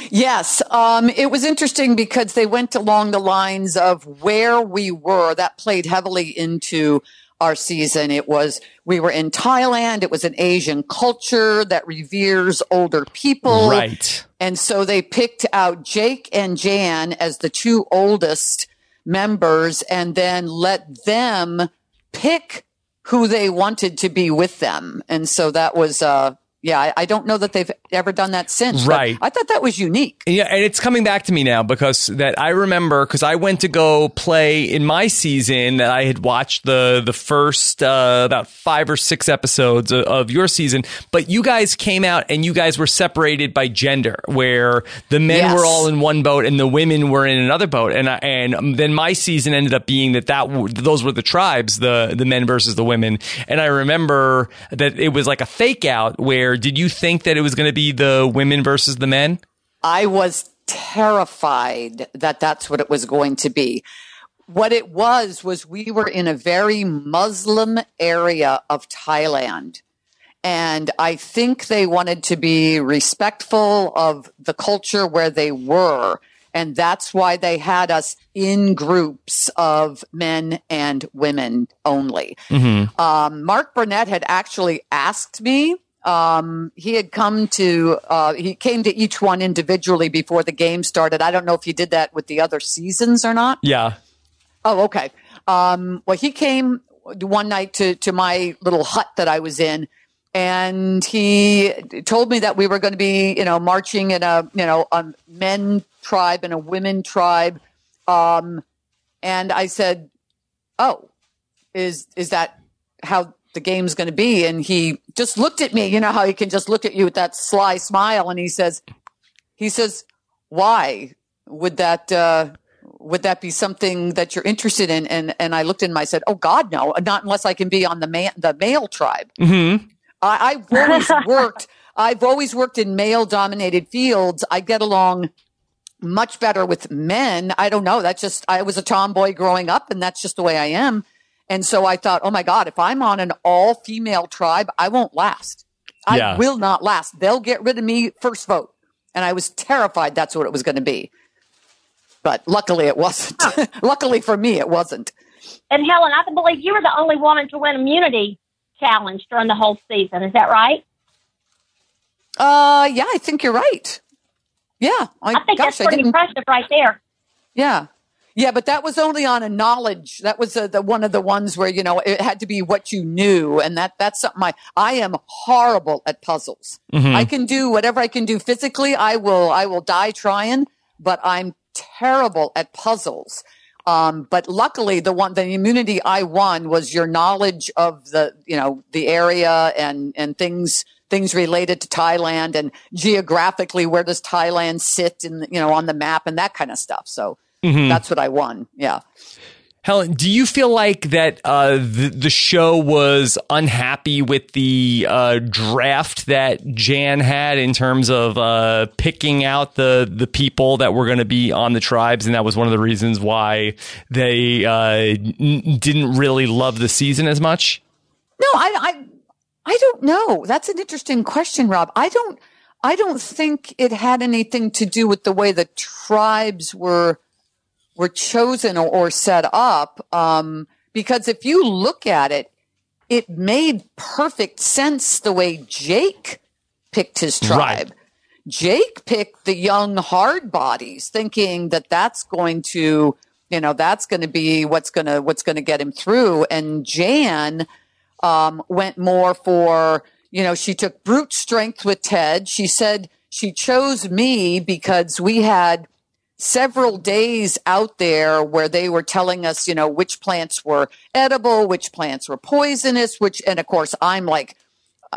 Yes, um, it was interesting because they went along the lines of where we were. That played heavily into our season. It was we were in Thailand. It was an Asian culture that reveres older people, Right. And so they picked out Jake and Jan as the two oldest members, and then let them pick who they wanted to be with them. And so that was. Uh, yeah, I, I don't know that they've ever done that since. Right. I thought that was unique. Yeah, and it's coming back to me now because that I remember because I went to go play in my season that I had watched the the first uh, about five or six episodes of, of your season, but you guys came out and you guys were separated by gender, where the men Yes. were all in one boat and the women were in another boat, and I, and then my season ended up being that that those were the tribes, the the men versus the women, and I remember that it was like a fake out where did you think that it was going to be the women versus the men? I was terrified that that's what it was going to be. What it was, was we were in a very Muslim area of Thailand. And I think they wanted to be respectful of the culture where they were. And that's why they had us in groups of men and women only. Um, Mark Burnett had actually asked me. Um, he had come to, uh, he came to each one individually before the game started. I don't know if he did that with the other seasons or not. Yeah. Oh, okay. Um, well, he came one night to, to my little hut that I was in, and he told me that we were going to be, you know, marching in a, you know, a men tribe and a women tribe. Um, and I said, "Oh, is is that how the game's going to be?" And he just looked at me. You know how he can just look at you with that sly smile, and he says, "He says, why would that?" Uh, would that be something that you're interested in? And and I looked at him. I said, "Oh God, no! Not unless I can be on the man, the male tribe." Mm-hmm. I, I've always [LAUGHS] worked. I've always worked in male-dominated fields. I get along much better with men. I don't know. That's just I was a tomboy growing up, and that's just the way I am. And so I thought, oh my God, if I'm on an all-female tribe, I won't last. I Yeah. will not last. They'll get rid of me first vote. And I was terrified that's what it was going to be. But luckily it wasn't. [LAUGHS] luckily for me, it wasn't. And Helen, I can believe you were the only woman to win immunity challenge during the whole season. Is that right? Uh, yeah, I think you're right. Yeah. I, I think gosh, that's pretty didn't. impressive right there. Yeah. Yeah, but that was only on a knowledge. That was uh the one of the ones where you know it had to be what you knew, and that that's something I I am horrible at puzzles. I can do whatever I can do physically. I will I will die trying, but I'm terrible at puzzles. Um, but luckily, the one the immunity I won was your knowledge of the you know the area and and things things related to Thailand and geographically where does Thailand sit in you know on the map and that kind of stuff. So that's what I won. Yeah. Helen, do you feel like that uh, the, the show was unhappy with the uh, draft that Jan had in terms of uh, picking out the the people that were going to be on the tribes, and that was one of the reasons why they uh, n- didn't really love the season as much? No, I, I, I don't know. That's an interesting question, Rob. I don't, I don't think it had anything to do with the way the tribes were, were chosen or, or set up. Um, because if you look at it, it made perfect sense the way Jake picked his tribe. Right. Jake picked the young hard bodies, thinking that that's going to, you know, that's going to be what's going to what's going to get him through. And Jan um, went more for, you know, she took brute strength with Ted. She said she chose me because we had several days out there where they were telling us, you know, which plants were edible, which plants were poisonous, which, and of course, I'm like,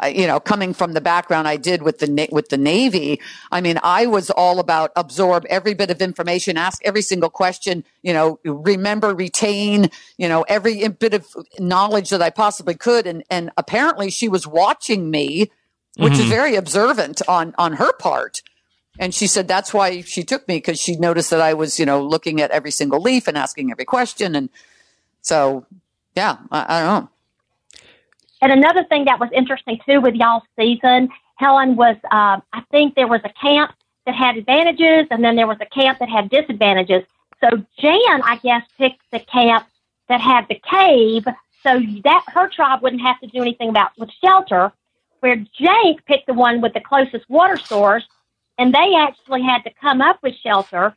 you know, coming from the background I did with the with the Navy, I mean, I was all about absorb every bit of information, ask every single question, you know, remember, retain, you know, every bit of knowledge that I possibly could, and and apparently she was watching me, which mm-hmm. is very observant on on her part. And she said that's why she took me because she noticed that I was, you know, looking at every single leaf and asking every question. And so, yeah, I, I don't know. And another thing that was interesting too with y'all's season, Helen was, uh, I think there was a camp that had advantages and then there was a camp that had disadvantages. So Jan, I guess, picked the camp that had the cave so that her tribe wouldn't have to do anything about with shelter, where Jake picked the one with the closest water source and they actually had to come up with shelter.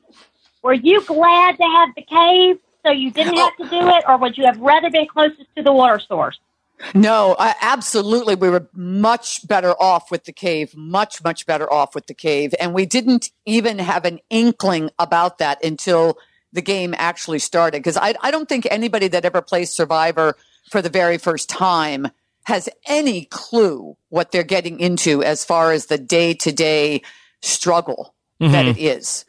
Were you glad to have the cave so you didn't have to do it, or would you have rather been closest to the water source? No, absolutely. We were much better off with the cave, much, much better off with the cave. And we didn't even have an inkling about that until the game actually started. Because I, I don't think anybody that ever plays Survivor for the very first time has any clue what they're getting into as far as the day to day struggle mm-hmm. that it is.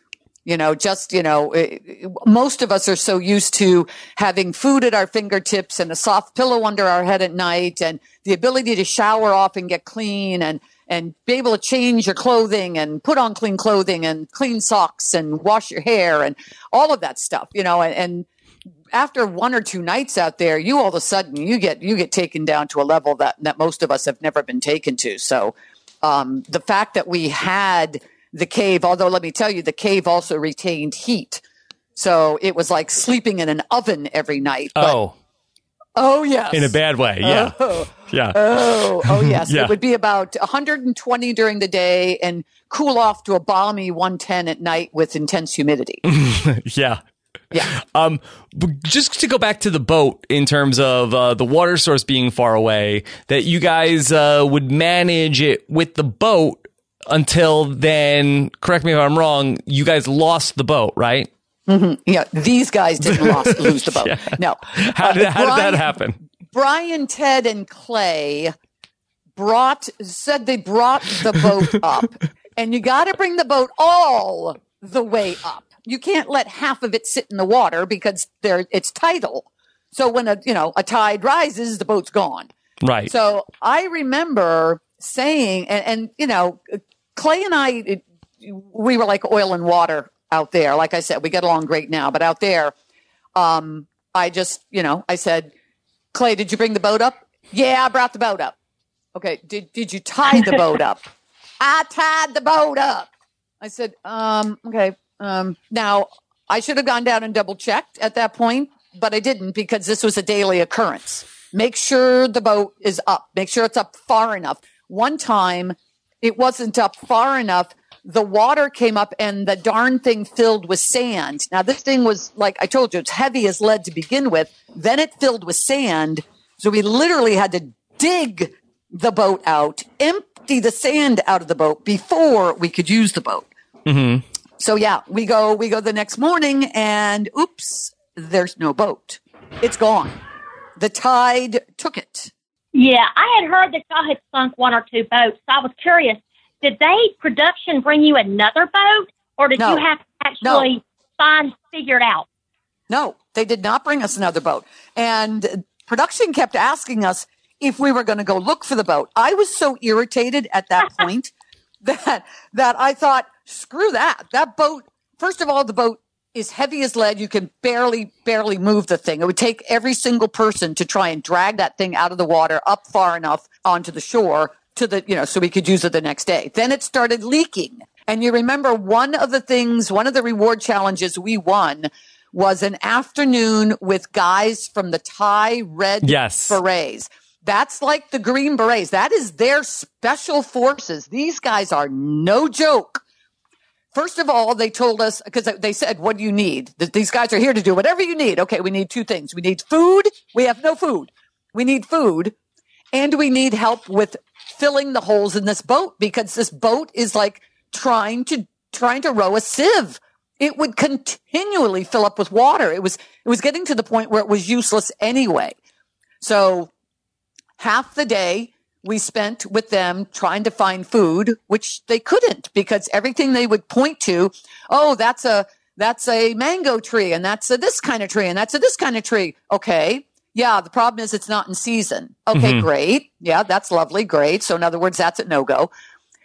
You know, just, you know, it, most of us are so used to having food at our fingertips and a soft pillow under our head at night and the ability to shower off and get clean and, and be able to change your clothing and put on clean clothing and clean socks and wash your hair and all of that stuff, you know, and, and after one or two nights out there, you all of a sudden you get you get taken down to a level that that most of us have never been taken to. So um, the fact that we had the cave, although let me tell you, the cave also retained heat. So it was like sleeping in an oven every night. But, oh. Oh, yes. In a bad way. Yeah. Oh, yeah. Oh, oh, yes. [LAUGHS] yeah. It would be about 120 during the day and cool off to a balmy 110 at night with intense humidity. [LAUGHS] yeah. Yeah. Um, just to go back to the boat in terms of uh, the water source being far away, that you guys uh, would manage it with the boat until then. Correct me if I'm wrong. You guys lost the boat, right? Mm-hmm. Yeah, these guys didn't [LAUGHS] lost, lose the boat. yeah. No. How did, uh, how Brian, did that happen? Brian, Ted, and Clay brought said they brought the boat up, [LAUGHS] and you got to bring the boat all the way up you can't let half of it sit in the water because there it's tidal. So when a you know a tide rises, the boat's gone. Right. So I remember saying, and, and you know, Clay and I, it, we were like oil and water out there. Like I said, we get along great now, but out there, um, I just you know, I said, Clay, did you bring the boat up? Yeah, I brought the boat up. Okay. Did did you tie the boat up? [LAUGHS] I tied the boat up. I said, um, okay, um, now, I should have gone down and double checked at that point, but I didn't because this was a daily occurrence. Make sure the boat is up. Make sure it's up far enough. One time, it wasn't up far enough. The water came up and the darn thing filled with sand. Now, this thing was like I told you, it's heavy as lead to begin with. Then it filled with sand. So we literally had to dig the boat out, empty the sand out of the boat before we could use the boat. Mm-hmm. So yeah, we go, we go the next morning and oops, there's no boat. It's gone. The tide took it. Yeah, I had heard that y'all had sunk one or two boats. So I was curious. Did they production bring you another boat, or did no. you have to actually no. find figure it out? No, they did not bring us another boat. And production kept asking us if we were going to go look for the boat. I was so irritated at that [LAUGHS] point that that I thought screw that. That boat, first of all, the boat is heavy as lead. You can barely, barely move the thing. It would take every single person to try and drag that thing out of the water up far enough onto the shore to the, you know, so we could use it the next day. Then it started leaking. And you remember one of the things, one of the reward challenges we won was an afternoon with guys from the Thai Red yes. Berets. That's like the Green Berets. That is their special forces. These guys are no joke. First of all, they told us because they said, "What do you need?" These guys are here to do whatever you need. Okay, we need two things. We need food. We have no food. We need food, and we need help with filling the holes in this boat because this boat is like trying to trying to row a sieve. It would continually fill up with water. It was it was getting to the point where it was useless anyway. So half the day we spent with them trying to find food, which they couldn't because everything they would point to, oh, that's a, that's a mango tree and that's a this kind of tree and that's a this kind of tree. Okay. Yeah. The problem is it's not in season. Okay. Mm-hmm. Great. Yeah. That's lovely. Great. So in other words, that's a no go.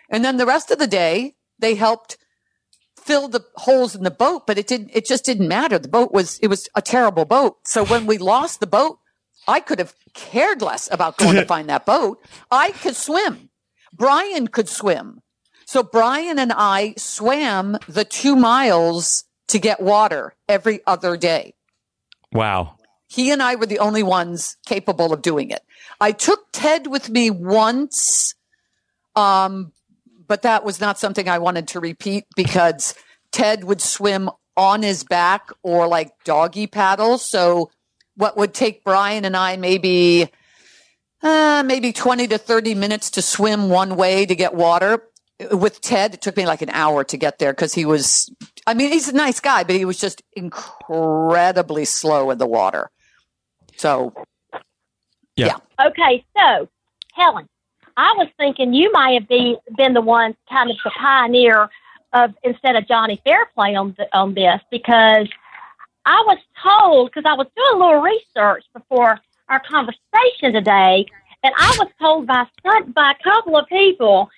And then the rest of the day, they helped fill the holes in the boat, but it didn't, it just didn't matter. The boat was, it was a terrible boat. So when we lost the boat, I could have cared less about going to [LAUGHS] find that boat. I could swim. Brian could swim. So Brian and I swam the two miles to get water every other day. Wow. He and I were the only ones capable of doing it. I took Ted with me once, um, but that was not something I wanted to repeat because Ted would swim on his back or like doggy paddle. So what would take Brian and I maybe uh, maybe 20 to 30 minutes to swim one way to get water. With Ted, it took me like an hour to get there because he was, I mean, he's a nice guy, but he was just incredibly slow in the water. So, yeah. yeah. Okay, so Helen, I was thinking you might have be, been the one kind of the pioneer of instead of Johnny Fairplay on the, on this because I was told because I was doing a little research before our conversation today, and I was told by some, by a couple of people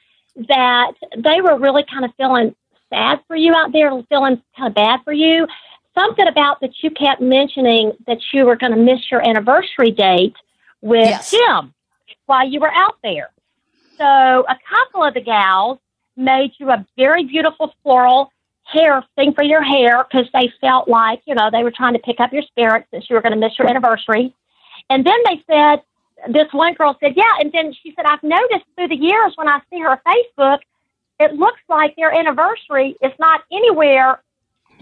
that they were really kind of feeling sad for you out there, feeling kind of bad for you. Something about that you kept mentioning that you were going to miss your anniversary date with yes. Jim while you were out there. So a couple of the gals made you a very beautiful floral hair thing for your hair because they felt like, you know, they were trying to pick up your spirits since you were going to miss your anniversary. And then they said, this one girl said, yeah. And then she said, I've noticed through the years when I see her Facebook, it looks like their anniversary is not anywhere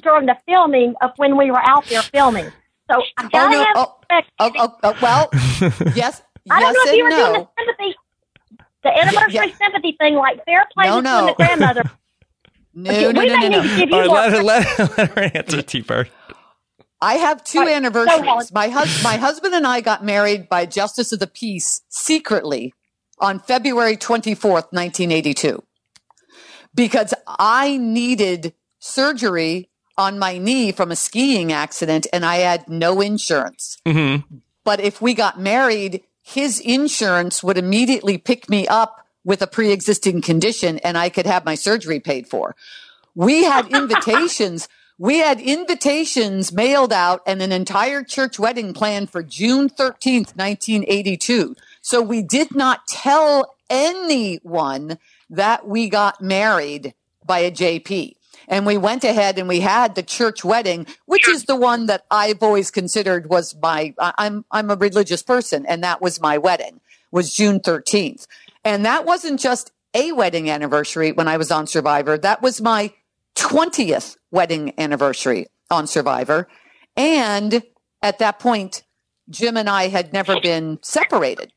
during the filming of when we were out there filming. So I oh, gotta oh, no. have oh, oh, oh, oh, well, [LAUGHS] yes. I don't yes know if you were no. doing the sympathy, the anniversary yeah. sympathy thing like Fairplay no, no. the grandmother. [LAUGHS] No, okay, no, no, no, no. All right, let, let, [LAUGHS] let her answer T first. I have two right. anniversaries. my, hus- my husband and I got married by Justice of the Peace secretly on February 24th, 1982, because I needed surgery on my knee from a skiing accident and I had no insurance. Mm-hmm. But if we got married, his insurance would immediately pick me up with a pre-existing condition and I could have my surgery paid for. We had [LAUGHS] invitations. we had invitations mailed out and an entire church wedding planned for June 13th, 1982. So we did not tell anyone that we got married by a JP. And we went ahead and we had the church wedding, which is the one that I've always considered was my, I'm, I'm a religious person and that was my wedding was June 13th. And that wasn't just a wedding anniversary when I was on Survivor. That was my 20th wedding anniversary on Survivor. And at that point, Jim and I had never been separated.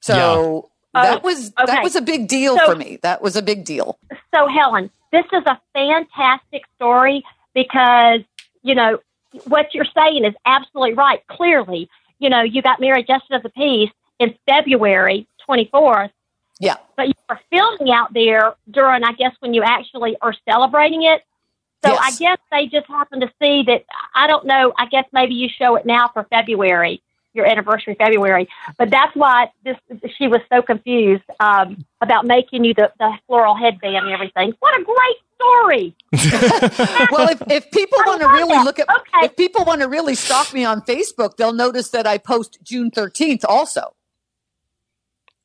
So yeah. that oh, was okay. that was a big deal so, for me. That was a big deal. So Helen, this is a fantastic story because, you know, what you're saying is absolutely right. Clearly, you know, you got married just as a peace in February 24th. Yeah. But you are filming out there during, I guess, when you actually are celebrating it. So yes. I guess they just happen to see that. I don't know. I guess maybe you show it now for February, your anniversary February. But that's why this she was so confused um, about making you the, the floral headband and everything. What a great story! [LAUGHS] well, if, if people want to really that. look at, okay. if people want to really stalk me on Facebook, they'll notice that I post June thirteenth also.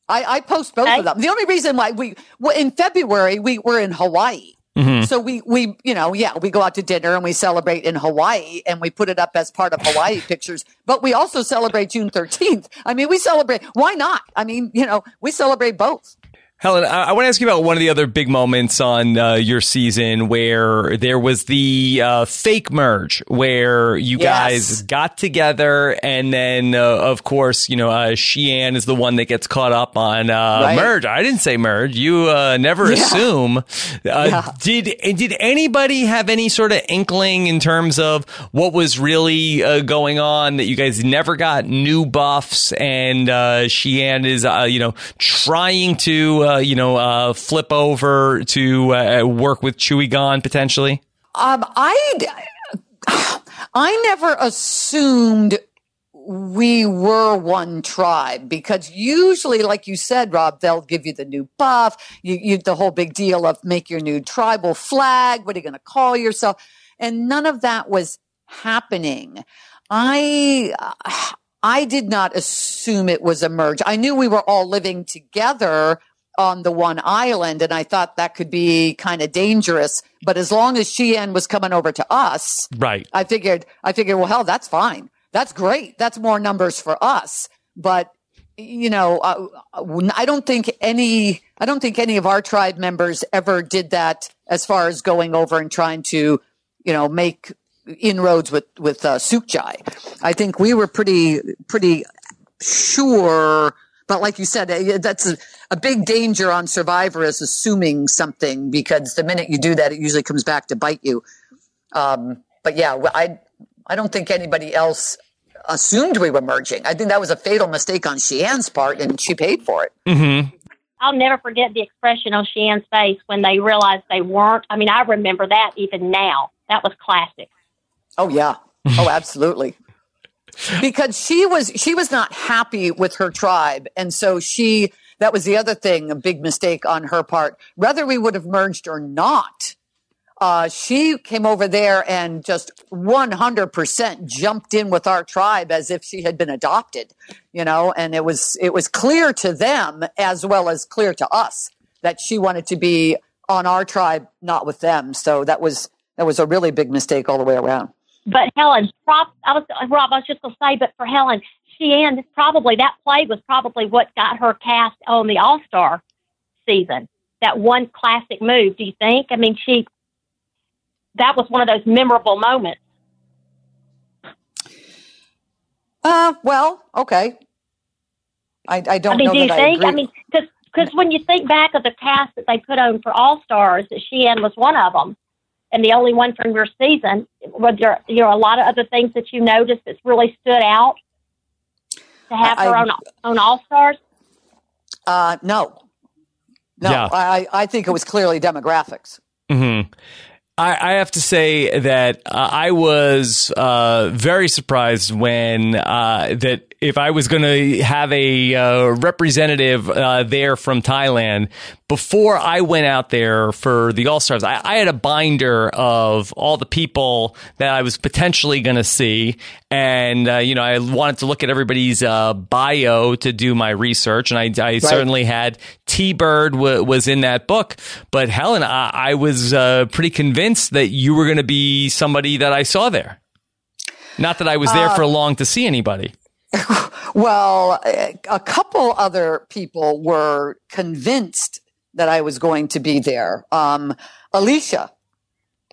I, I post both okay. of them. The only reason why we well, in February we were in Hawaii Mm-hmm. So we, we, you know, yeah, we go out to dinner and we celebrate in Hawaii and we put it up as part of Hawaii [LAUGHS] pictures, but we also celebrate June 13th. I mean, we celebrate, why not? I mean, you know, we celebrate both. Helen, I, I want to ask you about one of the other big moments on uh, your season where there was the uh, fake merge where you yes. guys got together, and then, uh, of course, you know, uh, Shii Ann is the one that gets caught up on uh, right. merge. I didn't say merge. You uh, never yeah. assume. Uh, yeah. Did did anybody have any sort of inkling in terms of what was really going on that you guys never got new buffs and Shii Ann is, you know, trying to uh, you know, uh, flip over to uh, work with Chuay Gahn potentially? Um, I, I never assumed we were one tribe because usually, like you said, Rob, they'll give you the new buff, you, you the whole big deal of make your new tribal flag. What are you going to call yourself? And none of that was happening. I, I did not assume it was a merge. I knew we were all living together on the one island. And I thought that could be kind of dangerous. But as long as Shii Ann was coming over to us, right. I figured, I figured, well, hell, that's fine. That's great. That's more numbers for us. But, you know, uh, I don't think any, I don't think any of our tribe members ever did that as far as going over and trying to, you know, make inroads with, with, uh, Sook Jai. I think we were pretty, pretty sure but like you said, eh, that's a, a, big danger on Survivor is assuming something because the minute you do that, it usually comes back to bite you. Um, but yeah, I I don't think anybody else assumed we were merging. I think that was a fatal mistake on Shii Ann's part, and she paid for it. Mm-hmm. I'll never forget the expression on Shii Ann's face when they realized they weren't. I mean, I remember that even now. That was classic. Oh yeah. Oh, absolutely because she was she was not happy with her tribe. And so she that was the other thing a big mistake on her part. Whether we would have merged or not uh, she came over there and just 100% jumped in with our tribe as if she had been adopted you know? And it was it was clear to them as well as clear to us that she wanted to be on our tribe not with them. So that was that was a really big mistake all the way around but Helen, prop, I was Rob. I was just going to say, but for Helen, Shii Ann probably that play was probably what got her cast on the All Star season. That one classic move. Do you think? I mean, she that was one of those memorable moments. Uh, well, okay. I, I don't I mean, know do you think? I, I mean, because because when you think back of the cast that they put on for All Stars, that Shii Ann was one of them and the only one from your season. Was there, you know, a lot of other things that you noticed that's really stood out to have I, her on on All Stars? Uh, no, no. Yeah. I I think it was clearly demographics. Mm-hmm. I, I, have to say that uh, I was uh, very surprised when uh, that if I was going to have a uh, representative uh, there from Thailand before I went out there for the All Stars, I, I, had a binder of all the people that I was potentially going to see, and uh, you know I wanted to look at everybody's uh, bio to do my research, and I, I right. certainly had T Bird w- was in that book, but Helen, I, I was uh, pretty convinced that you were going to be somebody that I saw there. Not that I was there uh, for long to see anybody. [LAUGHS] well, a couple other people were convinced that I was going to be there. Um, Alicia,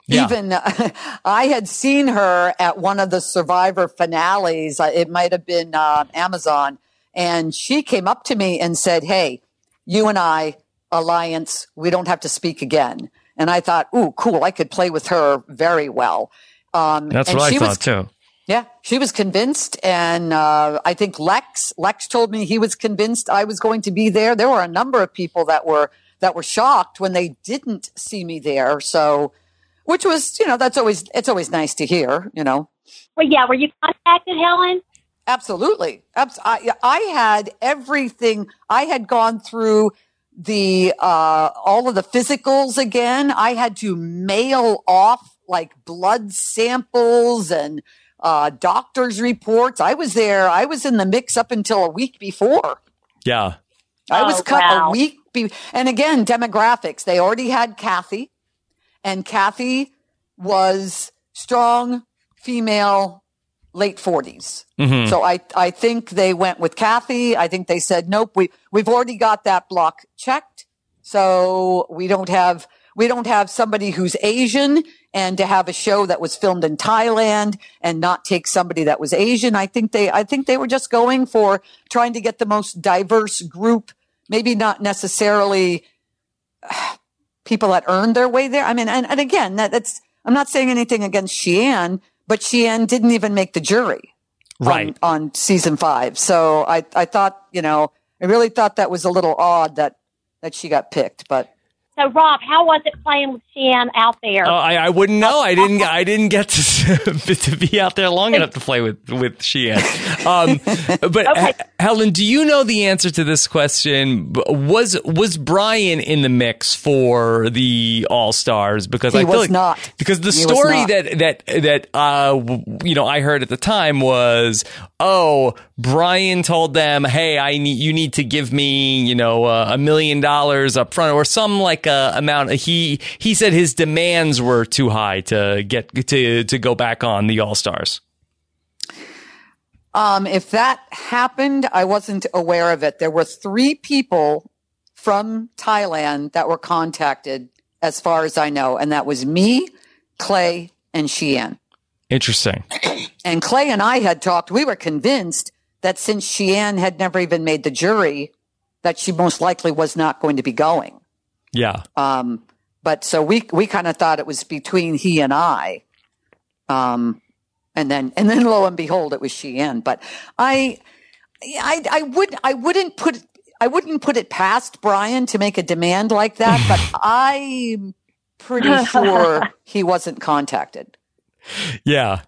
yeah. even [LAUGHS] I had seen her at one of the Survivor finales. It might have been uh, Amazon, and she came up to me and said, "Hey, you and I, alliance, we don't have to speak again." And I thought, "Ooh, cool! I could play with her very well." Um, That's what I thought was, too. Yeah, she was convinced, and uh, I think Lex Lex told me he was convinced I was going to be there. There were a number of people that were that were shocked when they didn't see me there. So, which was you know that's always it's always nice to hear. You know. Well, yeah. Were you contacted, Helen? Absolutely. I, I had everything. I had gone through the uh, all of the physicals again. I had to mail off like blood samples and uh, doctor's reports. I was there. I was in the mix up until a week before. Yeah. I was oh, cut wow. a week. Be- and again, demographics. They already had Kathy and Kathy was strong female late 40s. Mhm. So I, I think they went with Kathy. I think they said, nope, we, we've already got that block checked. So we don't have, we don't have somebody who's Asian and to have a show that was filmed in Thailand and not take somebody that was Asian. I think they, I think they were just going for trying to get the most diverse group, maybe not necessarily [SIGHS] people that earned their way there. I mean, and, and again, that, that's, I'm not saying anything against Shii Ann, but Shii Ann didn't even make the jury Right. on, on season five. So I, I thought, you know, I really thought that was a little odd that, that she got picked, but So, Rob, how was it playing with Shii Ann out there? Uh, I, I wouldn't know. I didn't. I didn't get to [LAUGHS] to be out there long enough to play with with Shii Ann. Um, [LAUGHS] but Okay. H- Helen, do you know the answer to this question? Was was Brian in the mix for the All Stars? Because He I feel was like not. because the He story that that that uh you know I heard at the time was oh Brian told them hey I need you need to give me you know uh, a million dollars up front or some like uh, amount he he said his demands were too high to get to to go back on the All Stars. Um, if that happened, I wasn't aware of it. There were three people from Thailand that were contacted, as far as I know, and that was me, Clay, and Shii Ann. Interesting. [CLEARS THROAT] And Clay and I had talked. We were convinced that since Shii Ann had never even made the jury, that she most likely was not going to be going. Yeah. Um, but so we we kind of thought it was between he and I. Um, and then and then lo and behold, it was Shii Ann. But I, I I would I wouldn't put I wouldn't put it past Brian to make a demand like that. [LAUGHS] But I'm pretty sure he wasn't contacted. Yeah.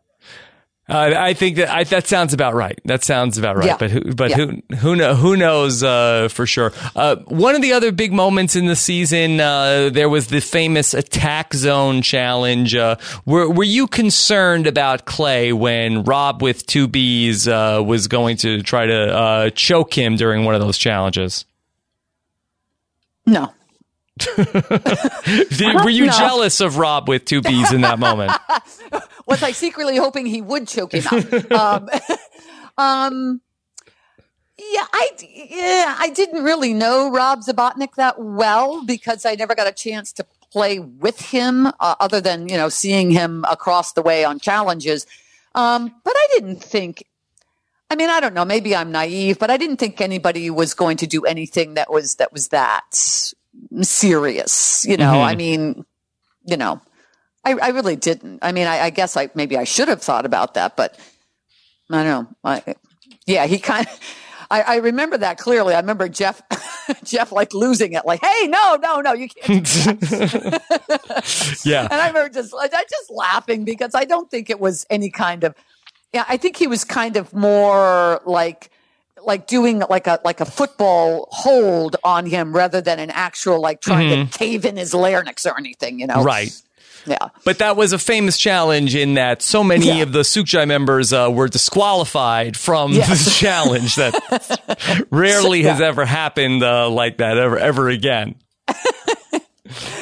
Uh, I think that I, that sounds about right. That sounds about right. Yeah. But who, but Yeah. who who know, who knows uh, for sure? Uh, one of the other big moments in the season, uh, there was the famous attack zone challenge. Uh, were were you concerned about Clay when Rob with two B's uh, was going to try to uh, choke him during one of those challenges? No. [LAUGHS] Did, were [LAUGHS] you No. jealous of Rob with two B's in that moment? [LAUGHS] was I secretly hoping he would choke him out? [LAUGHS] um, [LAUGHS] um, yeah, I yeah, I didn't really know Rob Zbacnik that well because I never got a chance to play with him, uh, other than you know seeing him across the way on challenges. Um, but I didn't think. I mean, I don't know. Maybe I'm naive, but I didn't think anybody was going to do anything that was that was that serious. You know, Mhm. I mean, you know, I, I really didn't. I mean, I, I guess I maybe I should have thought about that, but I don't know. I, yeah, he kind of. I, I remember that clearly. I remember Jeff, [LAUGHS] Jeff like losing it, like, "Hey, no, no, no, you can't." do that." [LAUGHS] yeah. and I remember just, I just laughing because I don't think it was any kind of. Yeah, I think he was kind of more like, like doing like a like a football hold on him rather than an actual like trying to cave in his larynx or anything. You know, Mm-hmm. Right. Yeah. But that was a famous challenge in that so many Yeah. of the Sook Jai members uh, were disqualified from Yes. this [LAUGHS] challenge that [LAUGHS] rarely has ever happened uh, like that ever ever again. [LAUGHS]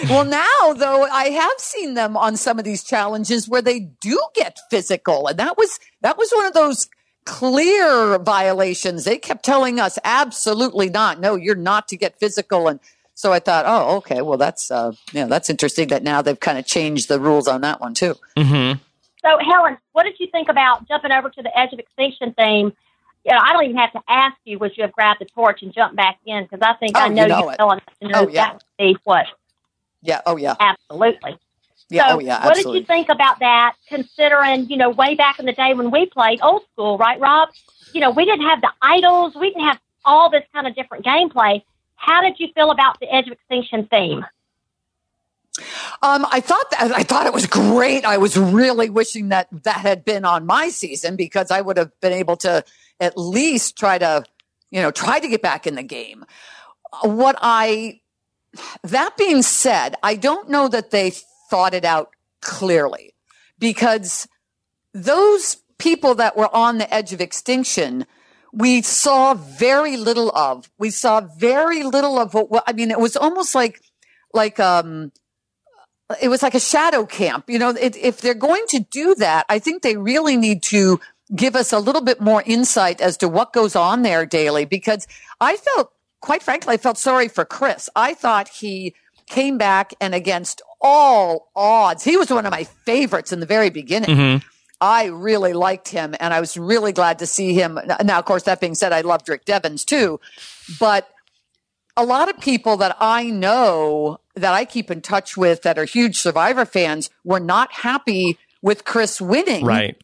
Well, now though, I have seen them on some of these challenges where they do get physical, and that was that was one of those clear violations. They kept telling us absolutely not. No, you're not to get physical, and so I thought, oh, okay, well that's uh, yeah, that's interesting that now they've kind of changed the rules on that one too. hmm So, Helen, what did you think about jumping over to the Edge of Extinction theme? You know, I don't even have to ask you, would you have grabbed the torch and jumped back in? Because I think Oh, I you know know you it. fell to know Oh, yeah. that would be what Yeah. Oh yeah. absolutely. Yeah. so, oh yeah. what did you think about that? Considering, you know, way back in the day when we played old school, right, Rob? You know, we didn't have the idols, we didn't have all this kind of different gameplay. How did you feel about the Edge of Extinction theme? Um, I thought that I thought it was great. I was really wishing that that had been on my season because I would have been able to at least try to, you know, try to get back in the game. What I, that being said, I don't know that they thought it out clearly because those people that were on the edge of extinction, we saw very little of. We saw very little of what, I mean, it was almost like, like, um, it was like a shadow camp. You know, it, if they're going to do that, I think they really need to give us a little bit more insight as to what goes on there daily because I felt, quite frankly, I felt sorry for Chris. I thought he came back and against all odds, he was one of my favorites in the very beginning. Mm-hmm. I really liked him and I was really glad to see him. Now, of course, that being said, I loved Rick Devens too, but a lot of people that I know that I keep in touch with that are huge Survivor fans were not happy with Chris winning. Right.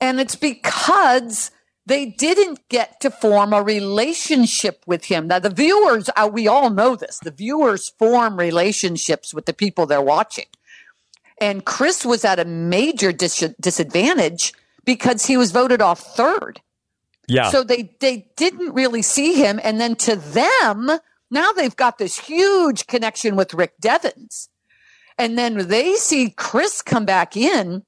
And it's because they didn't get to form a relationship with him. Now, the viewers, uh, we all know this, the viewers form relationships with the people they're watching. And Chris was at a major dis- disadvantage because he was voted off third. Yeah. So they, they didn't really see him. And then to them, now they've got this huge connection with Rick Devens. And then they see Chris come back in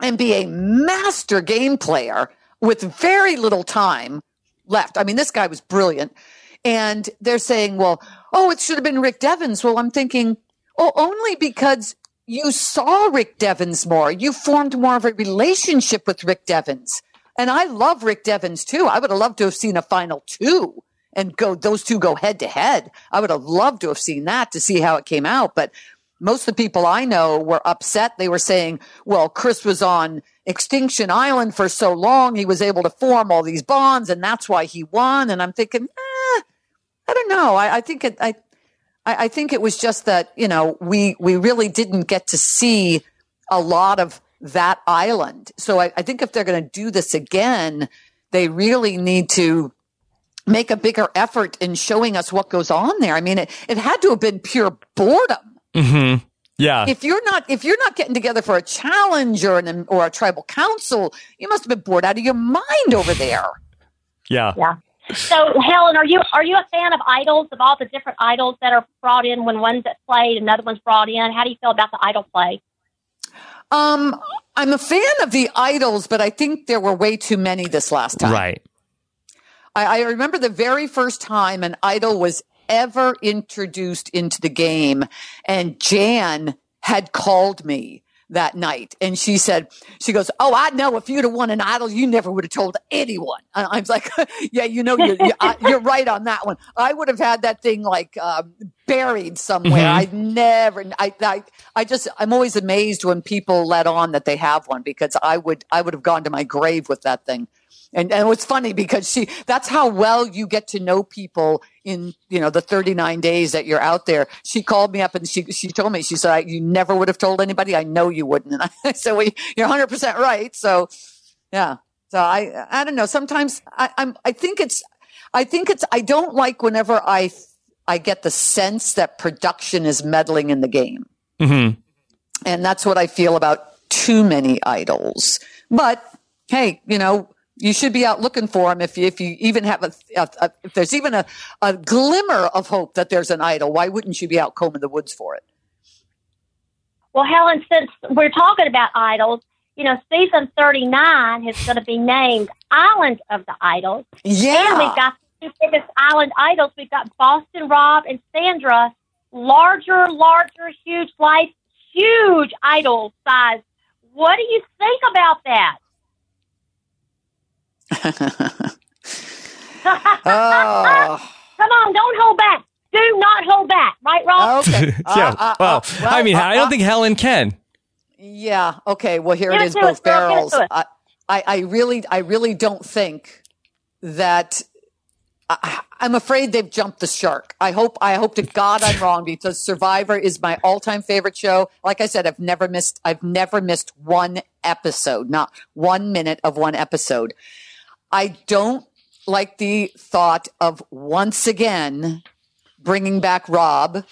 and be a master game player with very little time left. I mean, this guy was brilliant. And they're saying, well, oh, it should have been Rick Devens. Well, I'm thinking, oh, only because you saw Rick Devens more. You formed more of a relationship with Rick Devens. And I love Rick Devens too. I would have loved to have seen a final two and go, those two go head to head. I would have loved to have seen that to see how it came out. But most of the people I know were upset. They were saying, well, Chris was on Extinction Island for so long. He was able to form all these bonds and that's why he won. And I'm thinking, eh, I don't know. I, I think it, I, I, think it was just that, you know, we, we really didn't get to see a lot of that island. So I, I think if they're going to do this again, they really need to make a bigger effort in showing us what goes on there. I mean, it, it had to have been pure boredom. Mm-hmm. Yeah. If you're not if you're not getting together for a challenge or an or a tribal council, you must have been bored out of your mind over there. Yeah. Yeah. So Helen, are you are you a fan of idols of all the different idols that are brought in when one's played, another one's brought in? How do you feel about the idol play? Um, I'm a fan of the idols, but I think there were way too many this last time. Right. I, I remember the very first time an idol was ever introduced into the game. And Jan had called me that night and she said, she goes, Oh, I know if you'd have won an idol, you never would have told anyone. And I was like, [LAUGHS] yeah, you know, you're, you're, right on that one. I would have had that thing like, uh, buried somewhere. Mm-hmm. I never, I, I, I just, I'm always amazed when people let on that they have one because I would, I would have gone to my grave with that thing. And, and was funny because she, that's how well you get to know people in, you know, the 39 days that you're out there. She called me up and she, she told me, she said, you never would have told anybody. I know you wouldn't. And I [LAUGHS] said, well, you're 100% right. So yeah. So I, I don't know. Sometimes I, I'm, I think it's, I think it's, I don't like whenever I, I get the sense that production is meddling in the game. Mm-hmm. And that's what I feel about too many idols. But hey, you know, you should be out looking for them if you, if you even have a, a, a, if there's even a, a glimmer of hope that there's an idol why wouldn't you be out combing the woods for it? Well helen since we're talking about idols you know season 39 is going to be named island of the idols. Yeah and we've got the two biggest island idols. We've got boston rob and sandra. Larger larger huge life huge idol size. What do you think about that oh. [LAUGHS] Come on, don't hold back. Do not hold back. Right, Rob? Okay. [LAUGHS] yeah. Uh, uh, well, uh, well, I mean, uh, I don't uh, think Helen can. Yeah. Okay. Well, here Give it it is, to both us, it barrels. to. I, I, I really, I really don't think that. I, I'm afraid they've jumped the shark. I hope, I hope to God I'm [LAUGHS] wrong because Survivor is my all-time favorite show. Like I said, I've never missed, I've never missed one episode, not one minute of one episode. I don't like the thought of once again bringing back Rob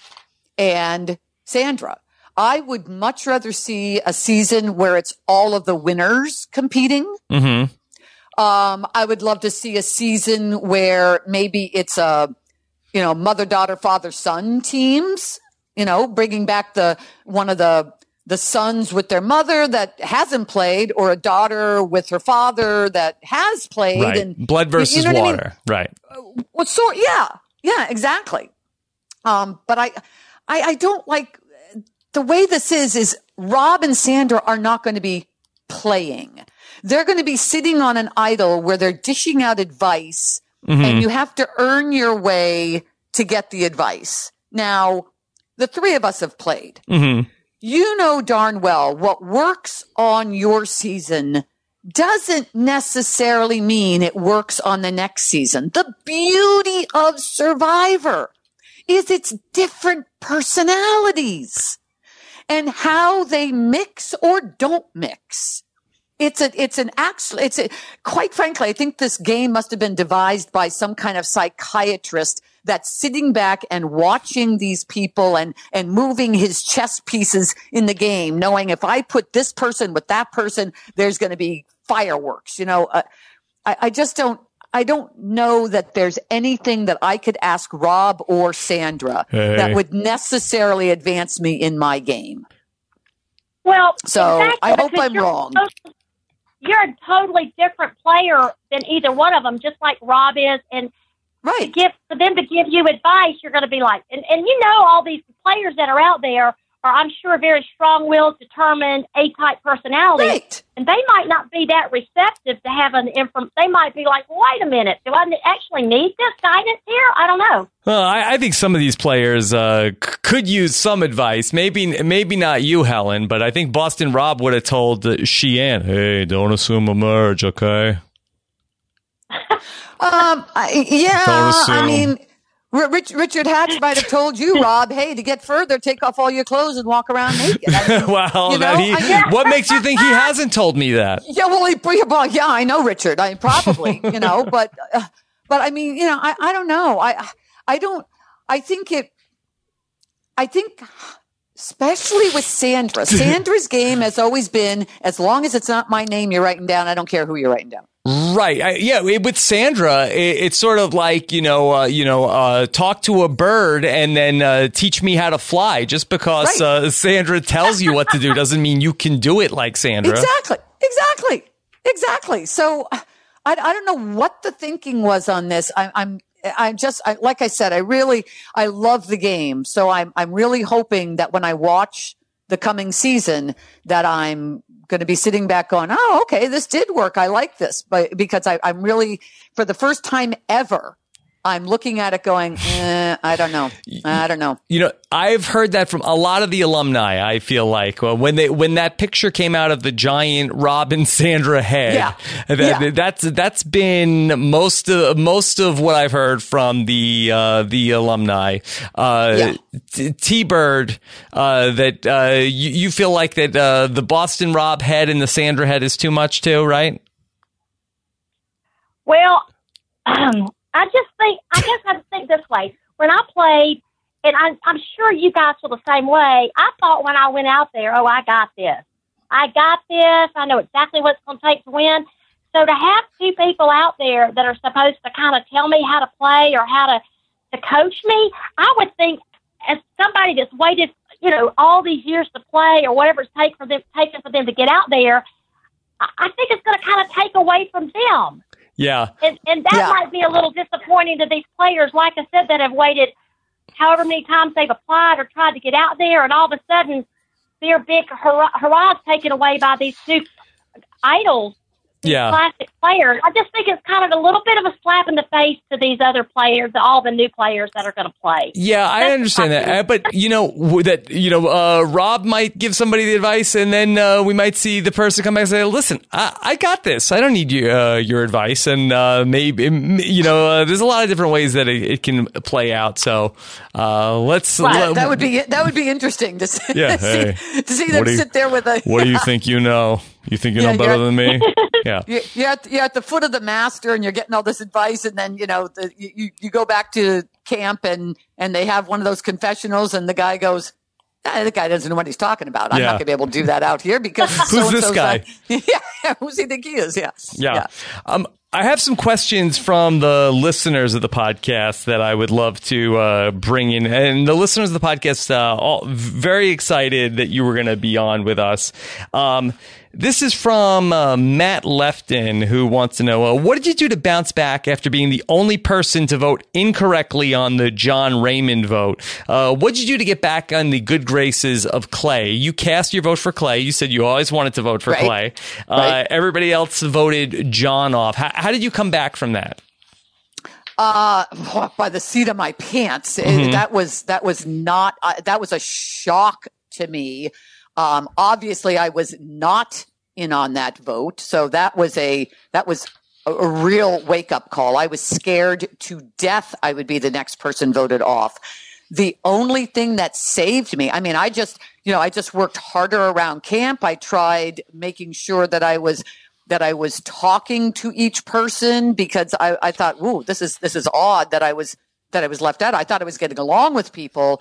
and Sandra. I would much rather see a season where it's all of the winners competing. Mm-hmm. Um, I would love to see a season where maybe it's a, you know, mother, daughter, father, son teams, you know, bringing back the, one of the, the sons with their mother that hasn't played or a daughter with her father that has played Right. and Blood versus you know what I mean? water. Right. what sort? Yeah, yeah, exactly. Um, but I, I, I don't like the way this is, is Rob and Sandra are not going to be playing. They're going to be sitting on an idol where they're dishing out advice Mm-hmm. and you have to earn your way to get the advice. Now, the three of us have played. Mhm. You know darn well what works on your season doesn't necessarily mean it works on the next season. The beauty of Survivor is its different personalities and how they mix or don't mix. It's a, it's an actual, it's a, quite frankly, I think this game must have been devised by some kind of psychiatrist that's sitting back and watching these people and, and moving his chess pieces in the game, knowing if I put this person with that person, there's going to be fireworks. You know, uh, I, I just don't, I don't know that there's anything that I could ask Rob or Sandra Hey. that would necessarily advance me in my game. Well, So, exactly, I hope I'm wrong. supposed- You're a totally different player than either one of them, just like Rob is. And to Right. give for them to give you advice, you're going to be like, and, and you know, all these players that are out there are, I'm sure, very strong-willed, determined, A-type personalities, Right. and they might not be that receptive to having the inform. They might be like, wait a minute, do I actually need this guidance here? I don't know. Well, I, I think some of these players uh, c- could use some advice. Maybe, maybe not you, Helen, but I think Boston Rob would have told uh, Shii Ann, "Hey, don't assume a merge, okay?" [LAUGHS] Um, I, yeah, Don't I mean, R- Rich, Richard Hatch might have told you, [LAUGHS] Rob, hey, to get further, take off all your clothes and walk around naked. I mean, [LAUGHS] well, You know, he, what makes you think he hasn't told me that? [LAUGHS] yeah, well, he, well, yeah, I know, Richard. I probably, you know, but, uh, but I mean, you know, I, I don't know. I, I don't. I think it. I think, especially with Sandra, Sandra's game has always been as long as it's not my name you're writing down. I don't care who you're writing down. Right. I, yeah. it- With Sandra, it, it's sort of like you know, uh, you know, uh, talk to a bird and then uh, teach me how to fly. Just because Right. uh, Sandra tells you what to do doesn't mean you can do it like Sandra. Exactly. Exactly. Exactly. So I, I don't know what the thinking was on this. I, I'm, I'm just, I, like I said, I really, I love the game. So I'm, I'm really hoping that when I watch the coming season that I'm going to be sitting back going, oh, okay, this did work. I like this, but because I, I'm really, for the first time ever, I'm looking at it going, eh, I don't know. I don't know. You know, I've heard that from a lot of the alumni. I feel like well, when they when that picture came out of the giant Rob and Sandra head, Yeah. that, Yeah. that's that's been most of most of what I've heard from the uh, the alumni. Uh, Yeah. T- T-Bird, uh, that uh, you, you feel like that uh, the Boston Rob head and the Sandra head is too much too, right? Well, um, [CLEARS THROAT] I just think I guess I think this way. When I played, and I, I'm sure you guys feel the same way. I thought when I went out there, oh, I got this. I got this. I know exactly what it's going to take to win. So to have two people out there that are supposed to kind of tell me how to play or how to to coach me, I would think as somebody that's waited, you know, all these years to play or whatever it's take for them taken for them to get out there, I, I think it's going to kind of take away from them. Yeah. And, and that Yeah. might be a little disappointing to these players, like I said, that have waited however many times they've applied or tried to get out there, and all of a sudden their big hurrah, hurrah's taken away by these two idols, these Yeah. classic players. I just think it's kind of a little bit of a slap in the face to these other players, all the new players that are going to play. Yeah, I understand that, fine. Uh, but you know that you know uh, Rob might give somebody the advice, and then uh, we might see the person come back and say, "Listen, I, I got this. I don't need you, uh, your advice." And uh, maybe you know, uh, there's a lot of different ways that it, it can play out. So uh, let's. Right, let- that would be that would be interesting to see, Yeah, [LAUGHS] to see, hey. to see them you- sit there with a. what do you [LAUGHS] think you know? You think you Yeah, know better you're- than me? [LAUGHS] Yeah. [LAUGHS] You're, at, you're at the foot of the master and you're getting all this advice and then you know the, you, you go back to camp and and they have one of those confessionals and the guy goes "Ah, the guy doesn't know what he's talking about i'm Yeah. not going to be able to do that out here because [LAUGHS] Who's this guy? not-" yeah who's he think he is yeah Yeah. Um, I have some questions from the listeners of the podcast that I would love to uh, bring in, and the listeners of the podcast uh, all very excited that you were going to be on with us. Um, this is from uh, Matt Lefton, who wants to know uh, what did you do to bounce back after being the only person to vote incorrectly on the John Raymond vote? Uh, what did you do to get back on the good graces of Clay? You cast your vote for Clay. You said you always wanted to vote for right. Clay. Uh, right. Everybody else voted John off. How, how, did you come back from that? Uh, by the seat of my pants. Mm-hmm. That was that was not uh, that was a shock to me. Um, obviously, I was not in on that vote, so that was a that was a, a real wake up call. I was scared to death I would be the next person voted off. The only thing that saved me, I mean, I just you know I just worked harder around camp. I tried making sure that I was that I was talking to each person because I, I thought, ooh, this is this is odd that I was that I was left out. I thought I was getting along with people,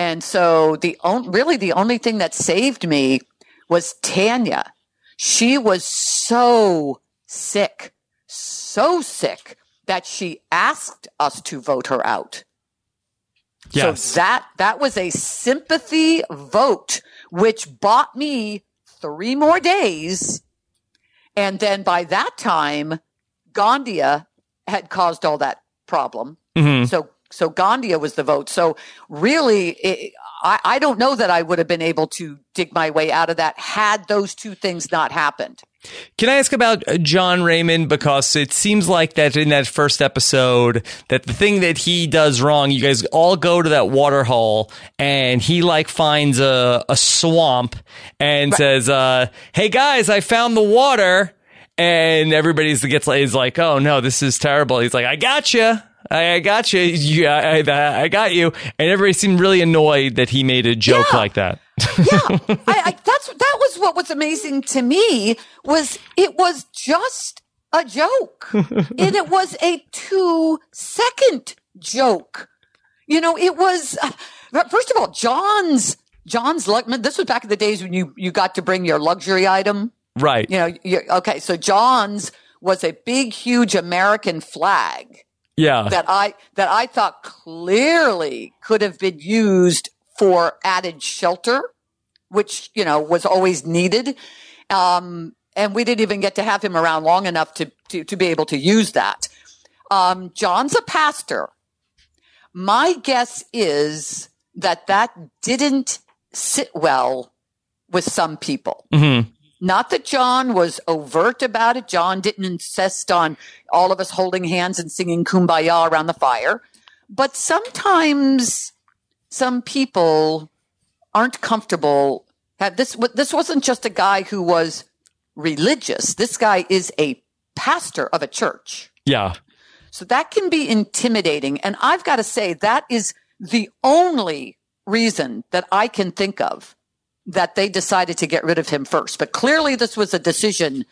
and so the on, really the only thing that saved me was Tanya. She was so sick, so sick that she asked us to vote her out. Yes. So that that was a sympathy vote, which bought me three more days. And then by that time, Ghandia had caused all that problem. Mm-hmm. So so Ghandia was the vote. So really, it, I, I don't know that I would have been able to dig my way out of that had those two things not happened. Can I ask about uh, John Raymond because it seems like that in that first episode that the thing that he does wrong, you guys all go to that water hole and he like finds a, a swamp and right. says, uh, "Hey guys, I found the water." And everybody's gets is like, "Oh no, this is terrible." He's like, "I got you." I, I got you. Yeah, I, I, got you. And everybody seemed really annoyed that he made a joke yeah. like that. yeah, [LAUGHS] I, I, that's that was what was amazing to me was it was just a joke, [LAUGHS] and it was a two second joke. You know, it was uh, first of all John's John's Luckman. This was back in the days when you you got to bring your luxury item, right? You know, okay. So John's was a big, huge American flag yeah. That I that I thought clearly could have been used for added shelter, which you know was always needed. Um, and we didn't even get to have him around long enough to to, to be able to use that. Um, John's a pastor. My guess is that that didn't sit well with some people. Mm-hmm. Not that John was overt about it. John didn't insist on all of us holding hands and singing kumbaya around the fire. But sometimes some people aren't comfortable. This, this wasn't just a guy who was religious. This guy is a pastor of a church. Yeah. So that can be intimidating. And I've got to say, that is the only reason that I can think of that they decided to get rid of him first. But clearly, this was a decision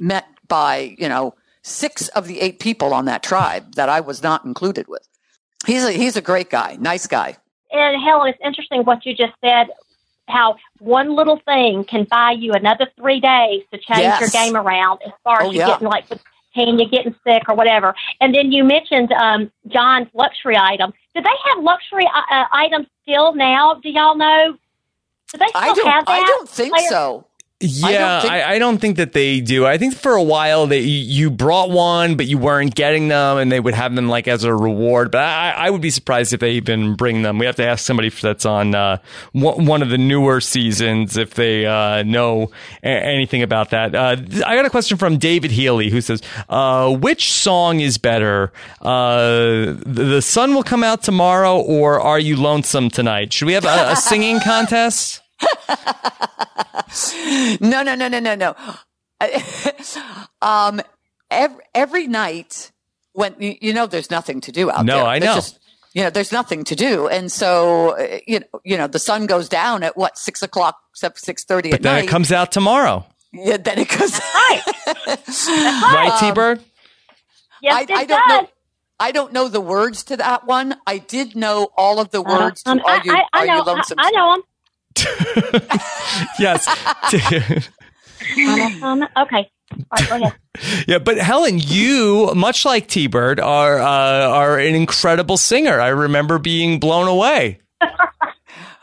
met by, you know, six of the eight people on that tribe that I was not included with. He's a, he's a great guy, nice guy. And Helen, it's interesting what you just said. How one little thing can buy you another three days to change yes. your game around as far as oh, you yeah. getting like with Tanya getting sick or whatever. And then you mentioned um, John's luxury item. Do they have luxury uh, uh items still now? Do y'all know? Do they still I don't, have that? I don't think so. Yeah, I don't, think- I, I don't think that they do. I think for a while that you brought one, but you weren't getting them, and they would have them like as a reward. But I, I would be surprised if they even bring them. We have to ask somebody that's on uh, one of the newer seasons if they uh, know a- anything about that. Uh, I got a question from David Healy who says, uh, "Which song is better? Uh, the sun will come out tomorrow, or Are you lonesome tonight? Should we have a, a singing contest?" [LAUGHS] no, no, no, no, no, no. [LAUGHS] um, every, every night when you know there's nothing to do out no, there. No, I There's know. Just, you know, there's nothing to do, and so uh, you know, you know, the sun goes down at what six o'clock, except six thirty at then night. it comes out tomorrow, yeah, then it goes. [LAUGHS] Right. right, T Bird? Yes, I, it I don't know. I don't know the words to that one. I did know all of the words Um, to "Are you I, I, I Are know, you lonesome?" I, I know them. [LAUGHS] yes. [LAUGHS] okay. All right, go ahead. [LAUGHS] Yeah, but Helen, you, much like T Bird, are uh, are an incredible singer. I remember being blown away.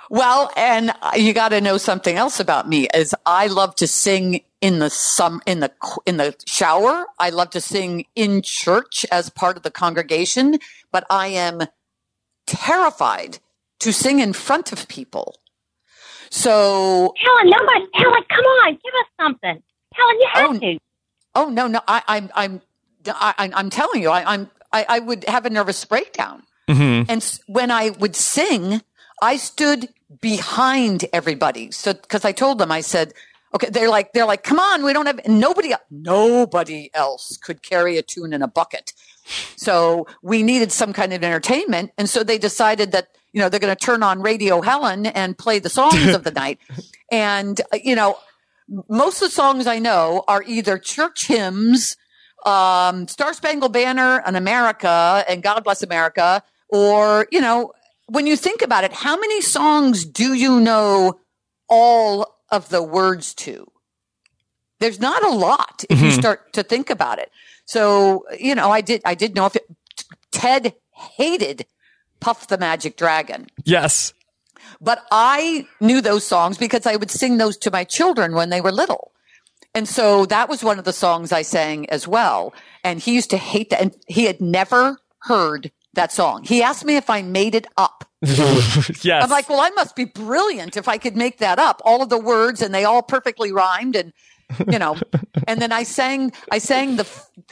Well, and you got to know something else about me is I love to sing in the some in the in the shower. I love to sing in church as part of the congregation, but I am terrified to sing in front of people. So Helen, nobody, Helen, come on, give us something. Helen, you have Oh, to. Oh no, no, I, I'm, I'm, I, I'm telling you, I, I'm, I, I would have a nervous breakdown. Mm-hmm. And when I would sing, I stood behind everybody. So, because I told them, I said, okay, they're like, they're like, come on, we don't have nobody, nobody else could carry a tune in a bucket. So we needed some kind of entertainment, and so they decided that you know they're going to turn on Radio Helen and play the songs of the [LAUGHS] night. And uh, you know, most of the songs I know are either church hymns, um, Star Spangled Banner, and America, and God Bless America, or you know, when you think about it, how many songs do you know all of the words to? There's not a lot if you Mhm. start to think about it. So you know, I did. I did know if it, Ted hated Puff the Magic Dragon. Yes. But I knew those songs because I would sing those to my children when they were little. And so that was one of the songs I sang as well. And he used to hate that. And he had never heard that song. He asked me if I made it up. [LAUGHS] yes. I'm like, well, I must be brilliant if I could make that up. All of the words and they all perfectly rhymed. And, you know, [LAUGHS] and then I sang, I sang the,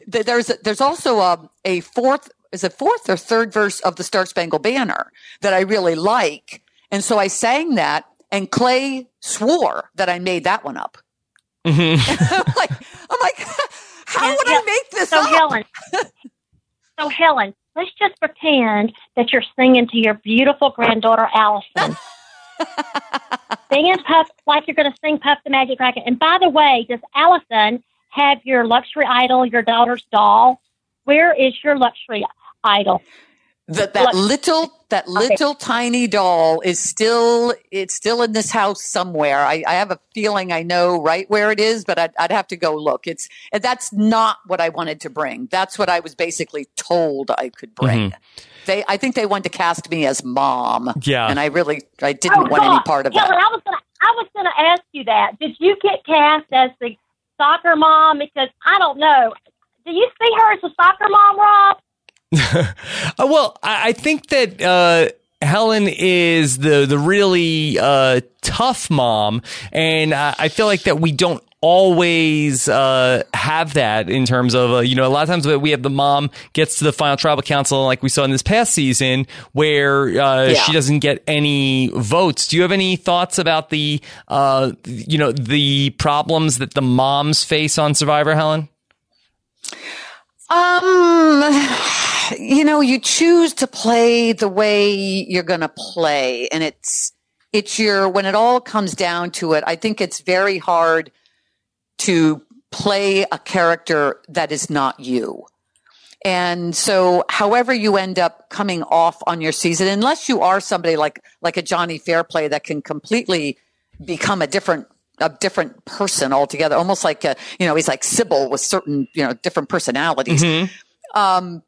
the there's, there's also a, a fourth, is it fourth or third verse of the Star Spangled Banner that I really like. And so I sang that and Clay swore that I made that one up. Mhm. I'm [LAUGHS] like, I'm like, how And- would yeah, I make this So up? Helen, so Helen, let's just pretend that you're singing to your beautiful granddaughter Allison. [LAUGHS] singing Puff like you're going to sing Puff the Magic Dragon. And by the way, does Allison have your luxury idol, your daughter's doll? Where is your luxury idol? that that Like- little that little tiny doll is still it's still in this house somewhere. I, I have a feeling I know right where it is, but I'd, I'd have to go look. It's that's not what I wanted to bring. That's what I was basically told I could bring. Mm-hmm. They I think they wanted to cast me as mom, Yeah. and I really I didn't Oh, want any part of Helen, that. I was gonna, I was going to ask you that. Did you get cast as the soccer mom? Because I don't know. Do you see her as a soccer mom, Rob? [LAUGHS] Uh, well, I, I think that uh, Helen is the the really uh, tough mom, and I, I feel like that we don't always uh, have that in terms of uh, you know a lot of times we have the mom gets to the final tribal council like we saw in this past season where uh, Yeah. she doesn't get any votes. Do you have any thoughts about the uh, you know the problems that the moms face on Survivor, Helen? Um, [SIGHS] you know, you choose to play the way you're going to play, and it's it's your when it all comes down to it. I think it's very hard to play a character that is not you. And so, however you end up coming off on your season, unless you are somebody like like a Johnny Fairplay that can completely become a different a different person altogether, almost like a, you know he's like Sybil with certain you know different personalities. Um,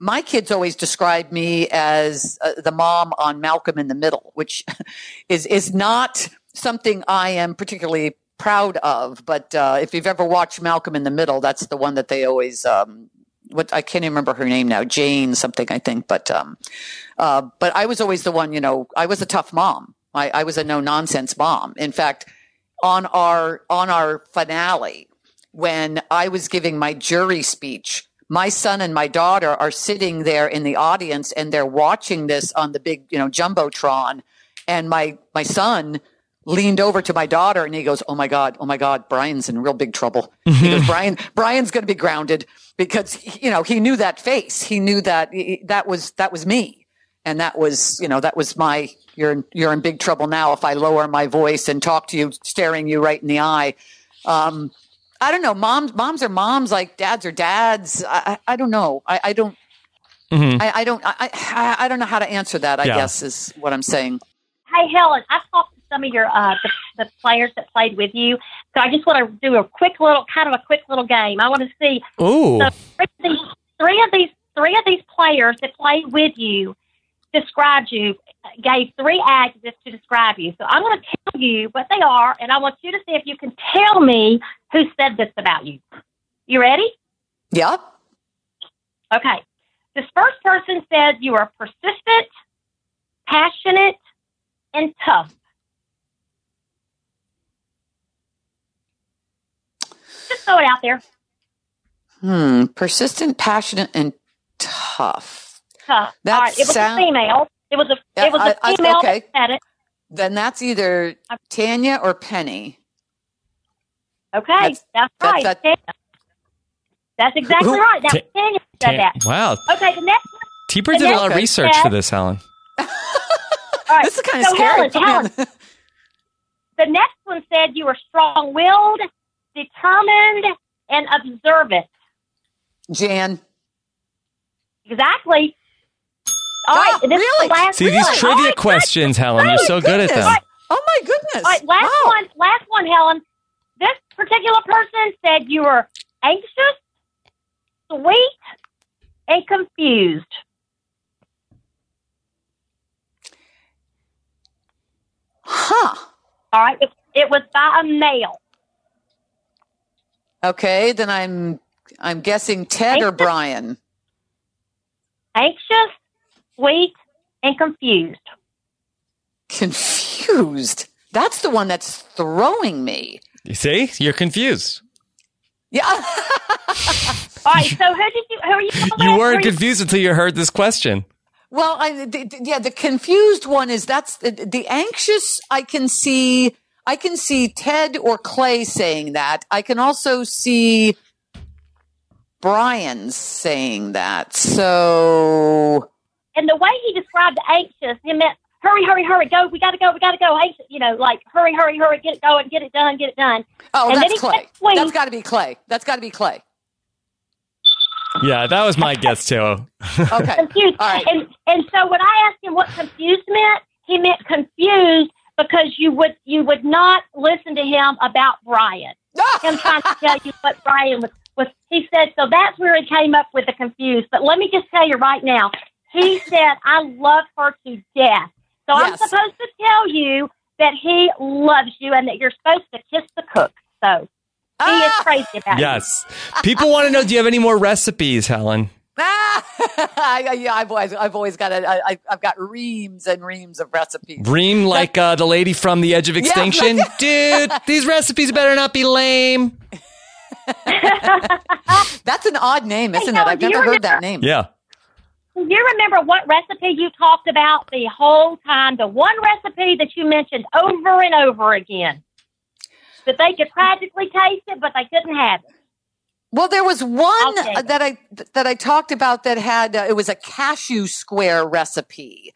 my kids always describe me as uh, the mom on Malcolm in the Middle, which [LAUGHS] is is not something I am particularly proud of. But uh, if you've ever watched Malcolm in the Middle, that's the one that they always. Um, what I can't even remember her name now, Jane something I think, but um, uh, but I was always the one. You know, I was a tough mom. I, I was a no nonsense mom. In fact, on our on our finale, when I was giving my jury speech, my son and my daughter are sitting there in the audience and they're watching this on the big, you know, jumbotron. And my my son leaned over to my daughter and he goes, "Oh my god, oh my god, Brian's in real big trouble." He goes, [LAUGHS] "Brian, Brian's going to be grounded because you know he knew that face. He knew that that was that was me, and that was you know that was my." You're in, you're in big trouble now if I lower my voice and talk to you, staring you right in the eye. Um, I don't know. Moms, moms are moms, like dads are dads. I, I, I don't know. I, I don't. Mhm. I, I don't. I, I, I don't know how to answer that. I Yeah. guess is what I'm saying. Hey, Helen, I've talked to some of your uh, the, the players that played with you. So I just want to do a quick little, kind of a quick little game. I want to see Ooh. so three of these, three of these, three of these players that played with you described you, gave three adjectives to describe you. So I'm going to tell you what they are, and I want you to see if you can tell me who said this about you. You ready? Yeah. Okay. This first person said you are persistent, passionate, and tough. Just throw it out there. Hmm. Persistent, passionate, and tough. Tough. That All right. It was sound- a female. It was a Yeah, it was I- a I- female okay. that said it. Then that's either uh, Tanya or Penny. Okay, That's- that's, right. that- Tanya. That's exactly Who- right. That Ta- was Tanya said Tan- that. wow. Okay, the next one. T-Bird did a lot of Okay. research for this, Helen. [LAUGHS] All right. This is kind of so scary. Helen, Helen, the next one said you were strong-willed, determined, and observant. Jan. Exactly. All right. And this really? the last See these one. trivia All right, questions, Helen. You're Oh, so my good at goodness. them. Oh my goodness. All right, last Wow. one. Last one, Helen. This particular person said you were anxious, sweet, and confused. Huh. All right. It, it was by a male. Okay, then I'm I'm guessing Ted or Brian. Anxious, sweet, and confused. Confused. That's the one that's throwing me. You see? You're confused. Yeah. [LAUGHS] All right. So who did you? Who are you? You weren't Who confused until you heard this question. well, I the, the- yeah, the confused one is that's the, the anxious. I can see. I can see Ted or Clay saying that. I can also see Brian saying that. So And the way he described the anxious, he meant hurry, hurry, hurry, go. We got to go. We got to go. Anxious, you know, like hurry, hurry, hurry, get it going, get it done, get it done. Oh, And that's he Clay. said sweet. That's got to be Clay. That's got to be Clay. Yeah, that was my guess too. Okay. [LAUGHS] confused. All right. And and so when I asked him what confused meant, he meant confused because you would you would not listen to him about Brian. [LAUGHS] Him trying to tell you what Brian was was. He said so. That's where he came up with the confused. But let me just tell you right now. He [LAUGHS] said I love her to death. So I'm supposed to tell you that he loves you and that you're supposed to kiss the cook. So he is Ah! crazy about you. yes. People want to know do you have any more recipes, Helen? I, [LAUGHS] yeah, I've always, I've always got a, I, I've got reams and reams of recipes. Reem like uh, the lady from The Edge of Extinction? [LAUGHS] Dude, these recipes better not be lame. That's an odd name, isn't it? I've do you never heard that name. Yeah. Do you remember what recipe you talked about the whole time? The one recipe that you mentioned over and over again. That they could practically taste it, but they couldn't have it. Well, there was one that I that I talked about that had uh, it was a cashew square recipe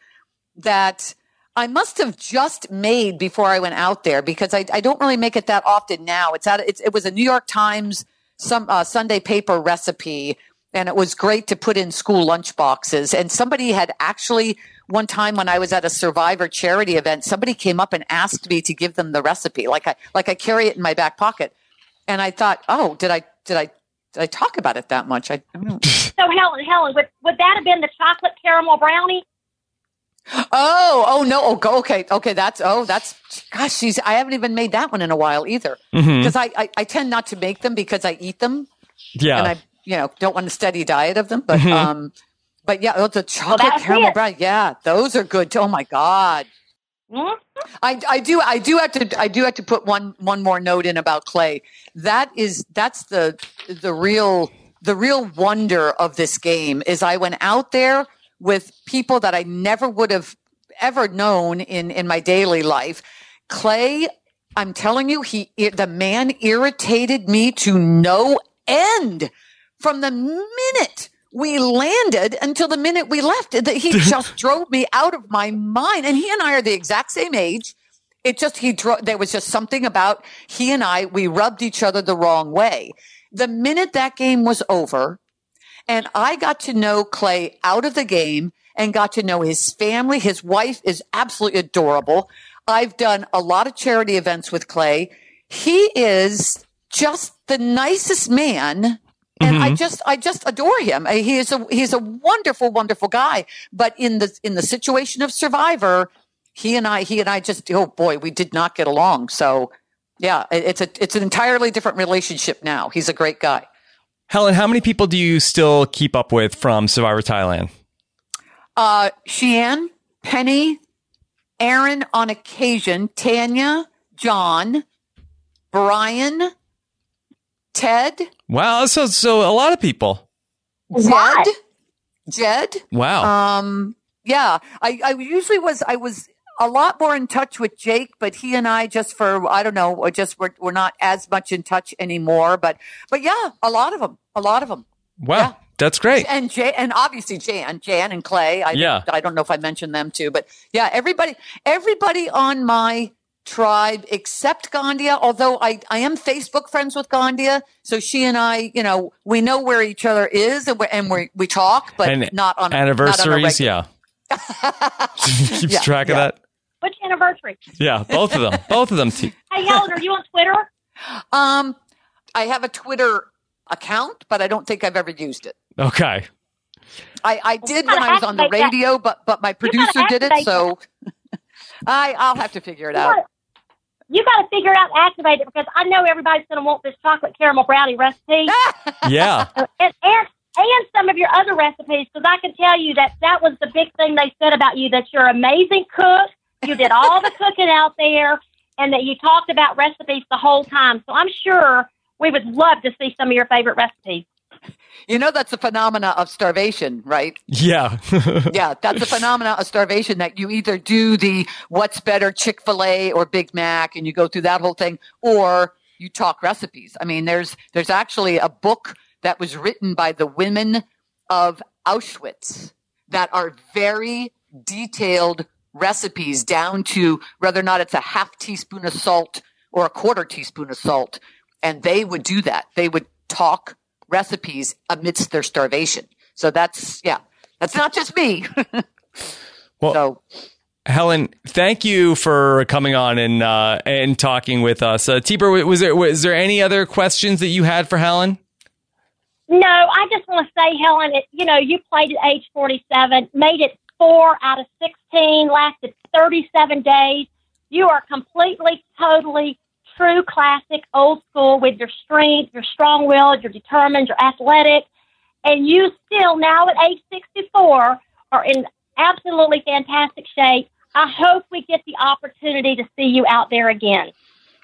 that I must have just made before I went out there because I, I don't really make it that often now. It's out. It's, it was a New York Times some uh, Sunday paper recipe, and it was great to put in school lunch boxes. And somebody had actually one time when I was at a Survivor charity event, somebody came up and asked me to give them the recipe, like I like I carry it in my back pocket. And I thought, oh, did I did I did I talk about it that much? I, I don't know. [LAUGHS] So Helen, Helen, would, would that have been the chocolate caramel brownie? Oh, oh no. Oh, go- okay, okay. That's oh, that's gosh. She's. I haven't even made that one in a while either Mhm. because I, I I tend not to make them because I eat them Yeah. and I you know don't want a steady diet of them. But Mhm. um, but yeah, oh, the chocolate that's caramel it. brownie. Yeah, those are good. too. Oh my god. Hmm? I, I do I do have to I do have to put one one more note in about clay. That is that's the the real the real wonder of this game is I went out there with people that I never would have ever known in in my daily life. Clay, I'm telling you, he the man irritated me to no end from the minute we landed until the minute we left. That He [LAUGHS] just drove me out of my mind. And he and I are the exact same age. It just, he drove, there was just something about he and I, we rubbed each other the wrong way. The minute that game was over and I got to know Clay out of the game and got to know his family, his wife is absolutely adorable. I've done a lot of charity events with Clay. he is just the nicest man. And I Mhm. just, I just adore him. Uh, He is a, he's a wonderful, wonderful guy. But in the, in the situation of Survivor, he and I, he and I just, oh boy, we did not get along. So yeah, it's a, it's an entirely different relationship now. He's a great guy. Helen, how many people do you still keep up with from Survivor Thailand? Uh, Shii Ann, Penny, Erin on occasion, Tanya, John, Brian, Ted, Wow, so so a lot of people. Jed, What? Jed. Wow. Um, yeah, I, I usually was, I was a lot more in touch with Jake, but he and I just for, I don't know, or just we're, we're not as much in touch anymore. But, but yeah, a lot of them, a lot of them. wow. yeah. That's great. And Jay, and obviously Jan, Jan and Clay. I, Yeah. I don't know if I mentioned them too, but yeah, everybody, everybody on my tribe except Ghandia. Although I, I am Facebook friends with Ghandia, so she and I, you know, we know where each other is, and we and we we talk, but And not on Anniversaries, Not on yeah. [LAUGHS] Keeps Yeah, track of yeah. that. Which anniversary? Yeah, both of them. both of them. T- [LAUGHS] Hey, Helen, are you on Twitter? um, I have a Twitter account, but I don't think I've ever used it. okay. I, I did when I was on the activate that. radio, but but my producer did it, so [LAUGHS] I I'll have to figure it out. Gotta- You got to figure out activate it because I know everybody's going to want this chocolate caramel brownie recipe [LAUGHS] Yeah. and, and and some of your other recipes because I can tell you that that was the big thing they said about you that you're an amazing cook. You did all the cooking out there, and that you talked about recipes the whole time. So I'm sure we would love to see some of your favorite recipes. [LAUGHS] You know that's a phenomena of starvation, right? Yeah. [LAUGHS] Yeah, that's a phenomena of starvation that you either do the what's better Chick fil A or Big Mac and you go through that whole thing, or you talk recipes. I mean, there's there's actually a book that was written by the women of Auschwitz that are very detailed recipes down to whether or not it's a half teaspoon of salt or a quarter teaspoon of salt. And they would do that. They would talk recipes amidst their starvation. So that's, yeah, that's not just me. [LAUGHS] Well- so Helen, thank you for coming on and uh, and talking with us. Uh, T-Bird, was there was there any other questions that you had for Helen? No, I just want to say, Helen, it, you know, you played at age 47, made it four out of 16, lasted 37 days. You are completely, totally true classic old school with your strength, your strong willed, you're determined, you're athletic, and you still now at age 64 are in absolutely fantastic shape. I hope we get the opportunity to see you out there again.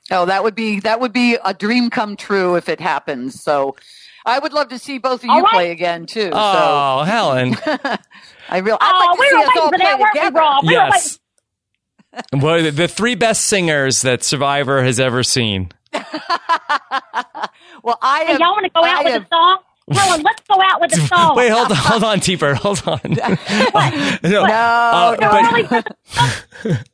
Oh, that would be that would be a dream come true if it happens. So I would love to see both of you All right. play again too. Oh, Helen. [LAUGHS] I real Oh, I'd like oh, to we see were us all play we, together. Rob? We yes. Well, the- the three best singers that Survivor has ever seen. [LAUGHS] well, I Hey, have, y'all want to go out I with have- a song? Helen, let's go out with a [LAUGHS] song. Wait, hold on, hold on, T-Bird, hold on. [LAUGHS] no, No, Uh, no. but- Really put the-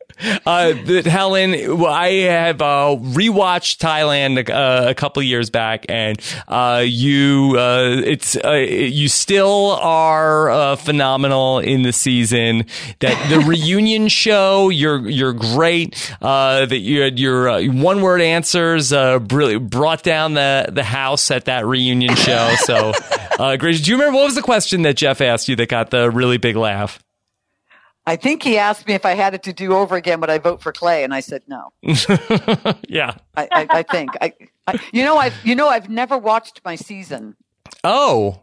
uh, that Helen, I have uh, rewatched Thailand uh, a couple years back, and uh, you, uh, it's uh, you still are uh, phenomenal in the season. That the [LAUGHS] reunion show, you're you're great. Uh, that you had your uh, one word answers uh, really brought down the the house at that reunion show. So [LAUGHS] uh, great. Do you remember what was the question that Jeff asked you that got the really big laugh? I think he asked me if I had it to do over again, would I vote for Clay? And I said no. [LAUGHS] yeah. I, I, I think I, I, you know, I've you know, I've never watched my season. Oh,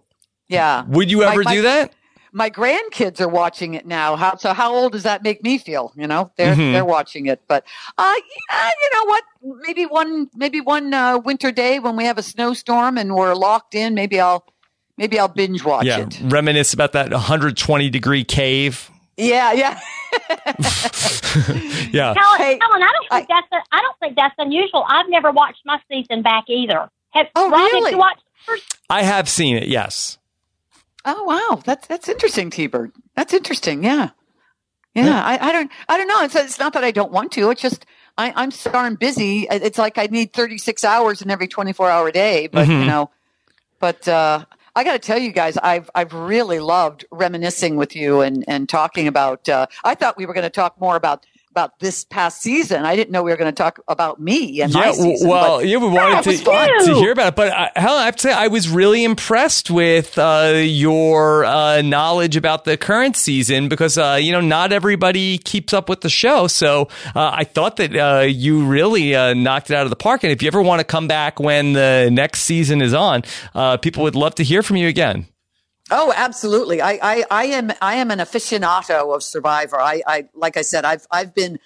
Yeah, would you ever my- do that? my grandkids are watching it now. How so? How old does that make me feel? You know, they're Mhm. they're watching it. But uh, yeah, you know what? Maybe one maybe one uh, winter day when we have a snowstorm and we're locked in, maybe I'll maybe I'll binge watch yeah, it. reminisce about that 120 degree cave. Yeah, yeah. [LAUGHS] Yeah. Helen, Hey, Helen, I don't think that's a, I don't think that's unusual. I've never watched my season back either. Have, Oh, Rob, really? Have you watched first? I have seen it. Yes. oh wow, that's that's interesting, T-Bird. That's interesting. Yeah, yeah. I, I don't I don't know. It's it's not that I don't want to. It's just I, I'm so darn busy. It's like I need 36 hours in every 24 hour day. But you Mhm. know, but uh, I got to tell you guys, I've I've really loved reminiscing with you and and talking about. Uh, I thought we were going to talk more about about this past season. I didn't know we were going to talk about me and my Yeah, season. well, but yeah, we wanted was to, to hear about it. But uh, Helen, I have to say, I was really impressed with uh, your uh, knowledge about the current season because, uh, you know, not everybody keeps up with the show. So uh, I thought that uh, you really uh, knocked it out of the park. And if you ever want to come back when the next season is on, uh, people would love to hear from you again. Oh, absolutely. I, I, I am I am an aficionado of Survivor. I, I like I said, I've I've been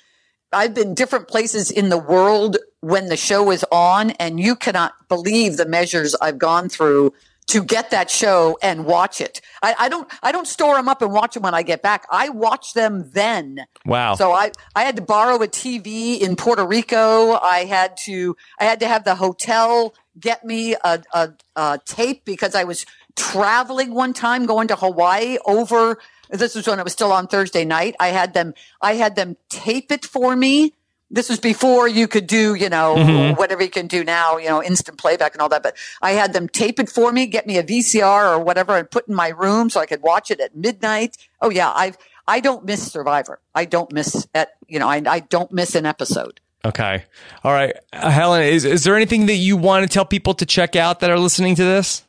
I've been different places in the world when the show is on, and you cannot believe the measures I've gone through to get that show and watch it. I, I don't I don't store them up and watch them when I get back. I watch them then. Wow. So I, I had to borrow a TV in Puerto Rico. I had to I had to have the hotel get me a, a, a tape because I was traveling one time going to Hawaii over this was when it was still on Thursday night. I had them I had them tape it for me. This was before you could do, you know, whatever you can do now, you know, instant playback and all that. But I had them tape it for me, get me a VCR or whatever and put in my room so I could watch it at midnight. Oh yeah, I've I don't miss Survivor. I don't miss at you know, I I don't miss an episode. Okay. All right. Uh, Helen, is, is there anything that you want to tell people to check out that are listening to this?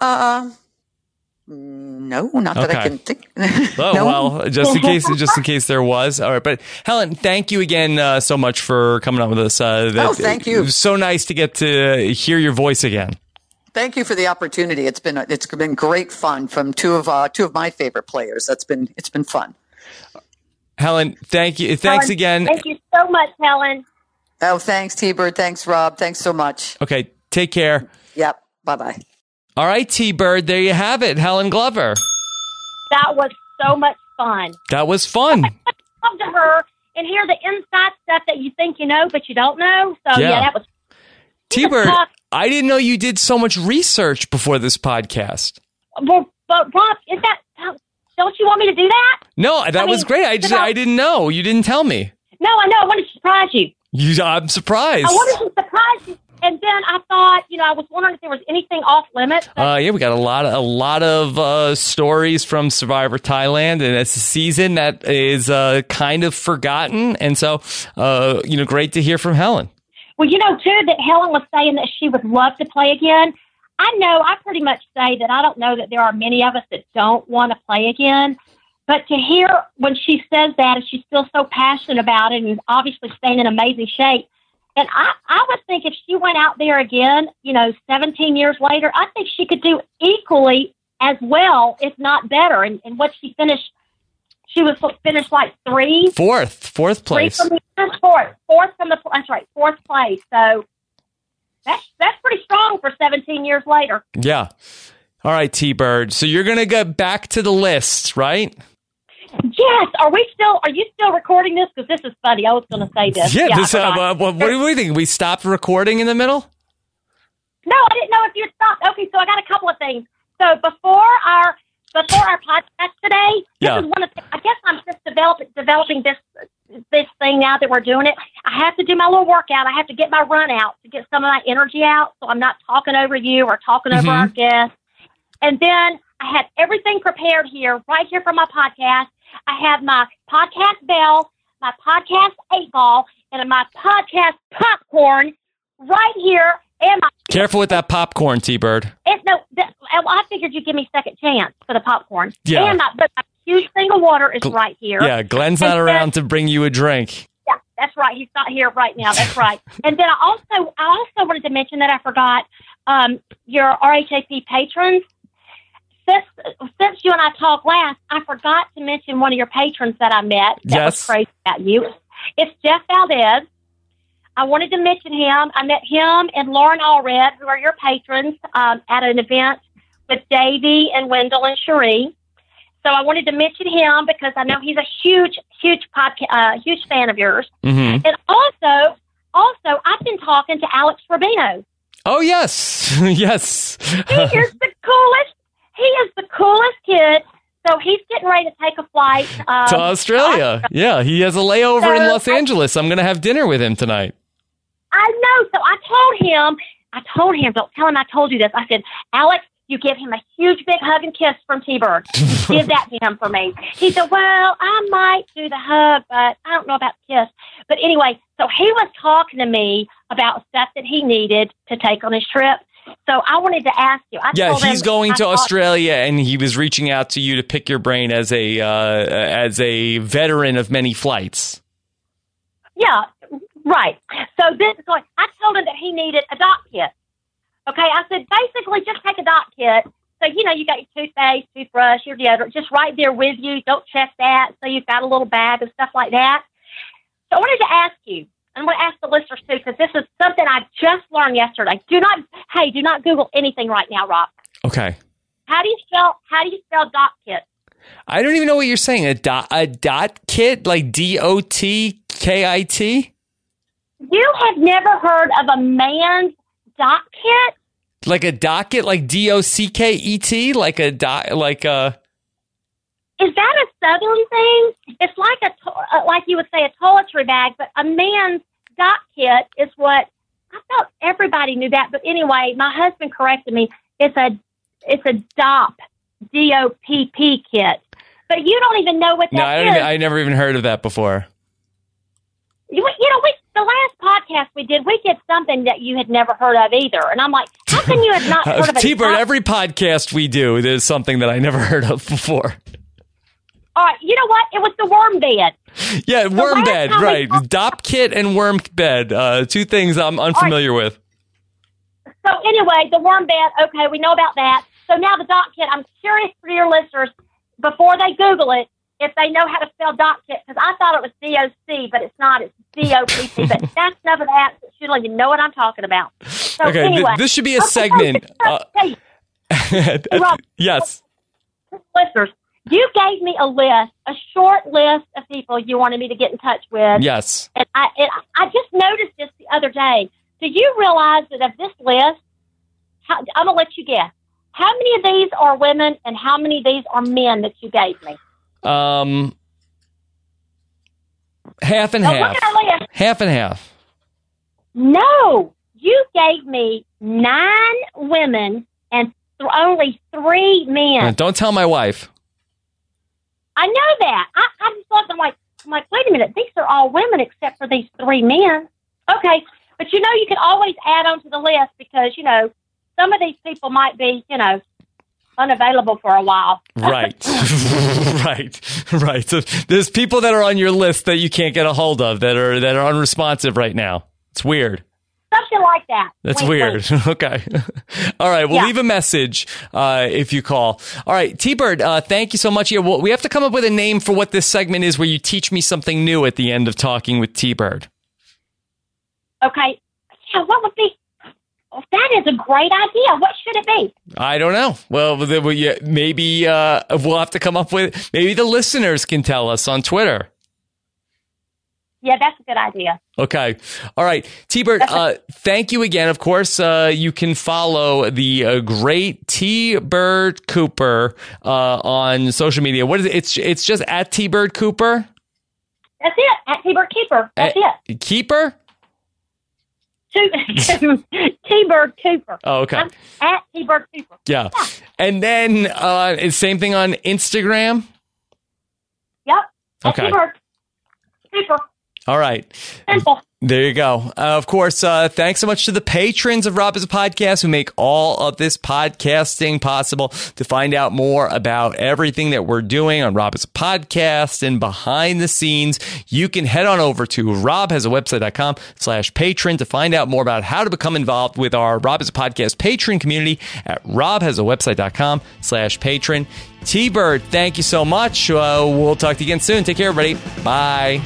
Uh no, not that I can think. [LAUGHS] Oh no. well, just in case, just in [LAUGHS] case there was. All right, but Helen, thank you again uh, so much for coming on with us. Uh, that- Oh, thank you. It was so nice to get to hear your voice again. Thank you for the opportunity. It's been it's been great fun from two of uh, two of my favorite players. That's been it's been fun. Helen, thank you. Thanks Helen, again. Thank you so much, Helen. Oh, thanks, T Bird. Thanks, Rob. Thanks so much. Okay, take care. Yep. Bye bye. All right, T Bird, there you have it. Helen Glover. That was so much fun. That was fun. [LAUGHS] Talk to her and hear the inside stuff that you think you know, but you don't know. So Yeah. yeah, that was T Bird, I didn't know you did so much research before this podcast. well, but Rob, is that? Don't you want me to do that? No, that I was mean, great. I just know- I didn't know. You didn't tell me. No, I know. I wanted to surprise you. You, I'm surprised. I wanted to surprise you. And then I thought, you know, I was wondering if there was anything off limits. Uh, yeah, we got a lot, of, a lot of uh, stories from Survivor Thailand, and it's a season that is uh, kind of forgotten, and so uh, you know, great to hear from Helen. Well, you know, too, that Helen was saying that she would love to play again. I know I pretty much say that I don't know that there are many of us that don't want to play again. But to hear when she says that and she's still so passionate about it and obviously staying in amazing shape. And I, I would think if she went out there again, you know, 17 years later, I think she could do equally as well, if not better. And, and what she finished, she was finished like three, Fourth, fourth place. Three from the fourth, fourth from the that's right, fourth place. So that's that's pretty strong for 17 years later. Yeah. All right, T Bird. So you're gonna get back to the list, right? Yes. Are we still? Are you still recording this? Because this is funny. I was going to say this. Yeah. I this, uh, uh, what, what do we think? We stopped recording in the middle. No, I didn't know if you'd stopped. Okay, so I got a couple of things. So before our before our podcast today, this Yeah. is one of the, I guess I'm just developing developing this this thing now that we're doing it. I have to do my little workout. I have to get my run out to get some of my energy out, so I'm not talking over you or talking over Mhm. our guests. And then I had everything prepared here, right here for my podcast. I have my podcast bell, my podcast eight ball, and my podcast popcorn right here, and my Careful with that popcorn, T Bird. it, no, th- I figured you'd give me second chance for the popcorn. Yeah. And my, but my huge single water is Gl- right here. Yeah, Glenn's not And then- around to bring you a drink. Yeah, that's right. He's not here right now. That's right. [LAUGHS] and then I also, I also wanted to mention that I forgot um, your RHAP patrons. Since since you and I talked last, I forgot to mention one of your patrons that I met. That Yes. was crazy about you. It's Jeff Valdez. I wanted to mention him. I met him and Lauren Allred, who are your patrons, um, at an event with Davey and Wendell and Cherie. So I wanted to mention him because I know he's a huge, huge podcast, uh, huge fan of yours. hmm And also, also, I've been talking to Alex Rubino. Oh yes, [LAUGHS] yes. He is the coolest. He is the coolest kid. So he's getting ready to take a flight um, to Australia. Yeah, he has a layover in So- Los Angeles. I'm going to have dinner with him tonight. I know. So I told him, I told him, don't tell him I told you this. I said, Alex, you give him a huge big hug and kiss from T Bird. Give that to him for me. He said, Well, I might do the hug, but I don't know about the kiss. But anyway, so he was talking to me about stuff that he needed to take on his trip. So I wanted to ask you. I Yeah, he's going to Australia, and he was reaching out to you to pick your brain as a uh, as a veteran of many flights. Yeah, right. So this is I told him that he needed a doc kit. Okay, I said basically just take a doc kit. So you know you got your toothpaste, toothbrush, your deodorant, just right there with you. Don't check that. So you've got a little bag of stuff like that. So I wanted to ask you. I'm going to ask the listeners too because this is something I just learned yesterday. Do not, hey, do not Google anything right now, Rob. Okay, How do you spell? How do you spell doc kit? I don't even know what you're saying. A dot a dot kit like D O T K I T, You have never heard of a man's doc kit? like a docket, like D O C K E T, like a dot, like a. Is that a southern thing? It's like a to- uh, like you would say a toiletry bag, but a man's doc kit is what I thought everybody knew that. But anyway, my husband corrected me. It's a it's a DOP D O P P kit. But you don't even know what that No, I is. I never even heard of that before. you, you know, we the last podcast we did, we did something that you had never heard of either, and I'm like, how can you have not [LAUGHS] heard of it? T-Bird, every podcast we do, there's something that I never [LAUGHS] heard of before. All right, you know what? It was the worm bed. Yeah, worm bed, we right? talked- Dopp kit and worm bed, uh, two things I'm unfamiliar with. So anyway, the worm bed. Okay, we know about that. So now the doc kit. I'm curious for your listeners before they Google it if they know how to spell doc kit because I thought it was D O C, but it's not. It's D O P P. But [LAUGHS] that's enough of that. You don't even know what I'm talking about. So Okay, th- this should be a Okay, segment. Uh, [LAUGHS] Hey, Rob. yes. listeners, you gave me a list, a short list of people you wanted me to get in touch with. Yes. And I, and I just noticed this the other day. Do you realize that of this list, how, I'm going to let you guess. How many of these are women and how many of these are men that you gave me? Um, half and Now, half. look at our list. Half and half. No, you gave me nine women and th- only three men. Don't tell my wife. I know that. I, I just thought, I'm like, I'm like, wait a minute. These are all women except for these three men. Okay. But you know, you can always add on to the list because, you know, some of these people might be, you know, unavailable for a while. Right. [LAUGHS] [LAUGHS] right. Right. So there's people that are on your list that you can't get a hold of that are that are unresponsive right now. It's weird. Something like that. That's Wink, weird. wink. [LAUGHS] okay. [LAUGHS] All right. We'll Yeah. leave a message uh, if you call. All right. T Bird, uh, thank you so much. Yeah, well, we have to come up with a name for what this segment is where you teach me something new at the end of talking with T Bird. Okay. Yeah, what would be? oh, That is a great idea. What should it be? I don't know. Well, then we- yeah, maybe uh, we'll have to come up with. Maybe the listeners can tell us on Twitter. Yeah, that's a good idea. Okay. All right. T Bird, uh, thank you again. Of course, uh, you can follow the uh, great T Bird Cooper uh, on social media. What is it? It's, it's just at T Bird Cooper? That's it. At T-Bird Keeper. That's Eh, it. Keeper? [LAUGHS] T-Bird Cooper. Oh, okay. I'm at T-Bird Cooper. Yeah. And then uh, same thing on Instagram. Yep. At Okay. T-Bird Cooper. All right. Simple. There you go. Uh, of course, uh, thanks so much to the patrons of Rob Has a Podcast who make all of this podcasting possible. To find out more about everything that we're doing on Rob Has a Podcast and behind the scenes, you can head on over to robhasawebsite.com slash patron to find out more about how to become involved with our Rob Has a Podcast patron community at robhasawebsite.com slash patron. T-Bird, thank you so much. Uh, we'll talk to you again soon. Take care, everybody. Bye.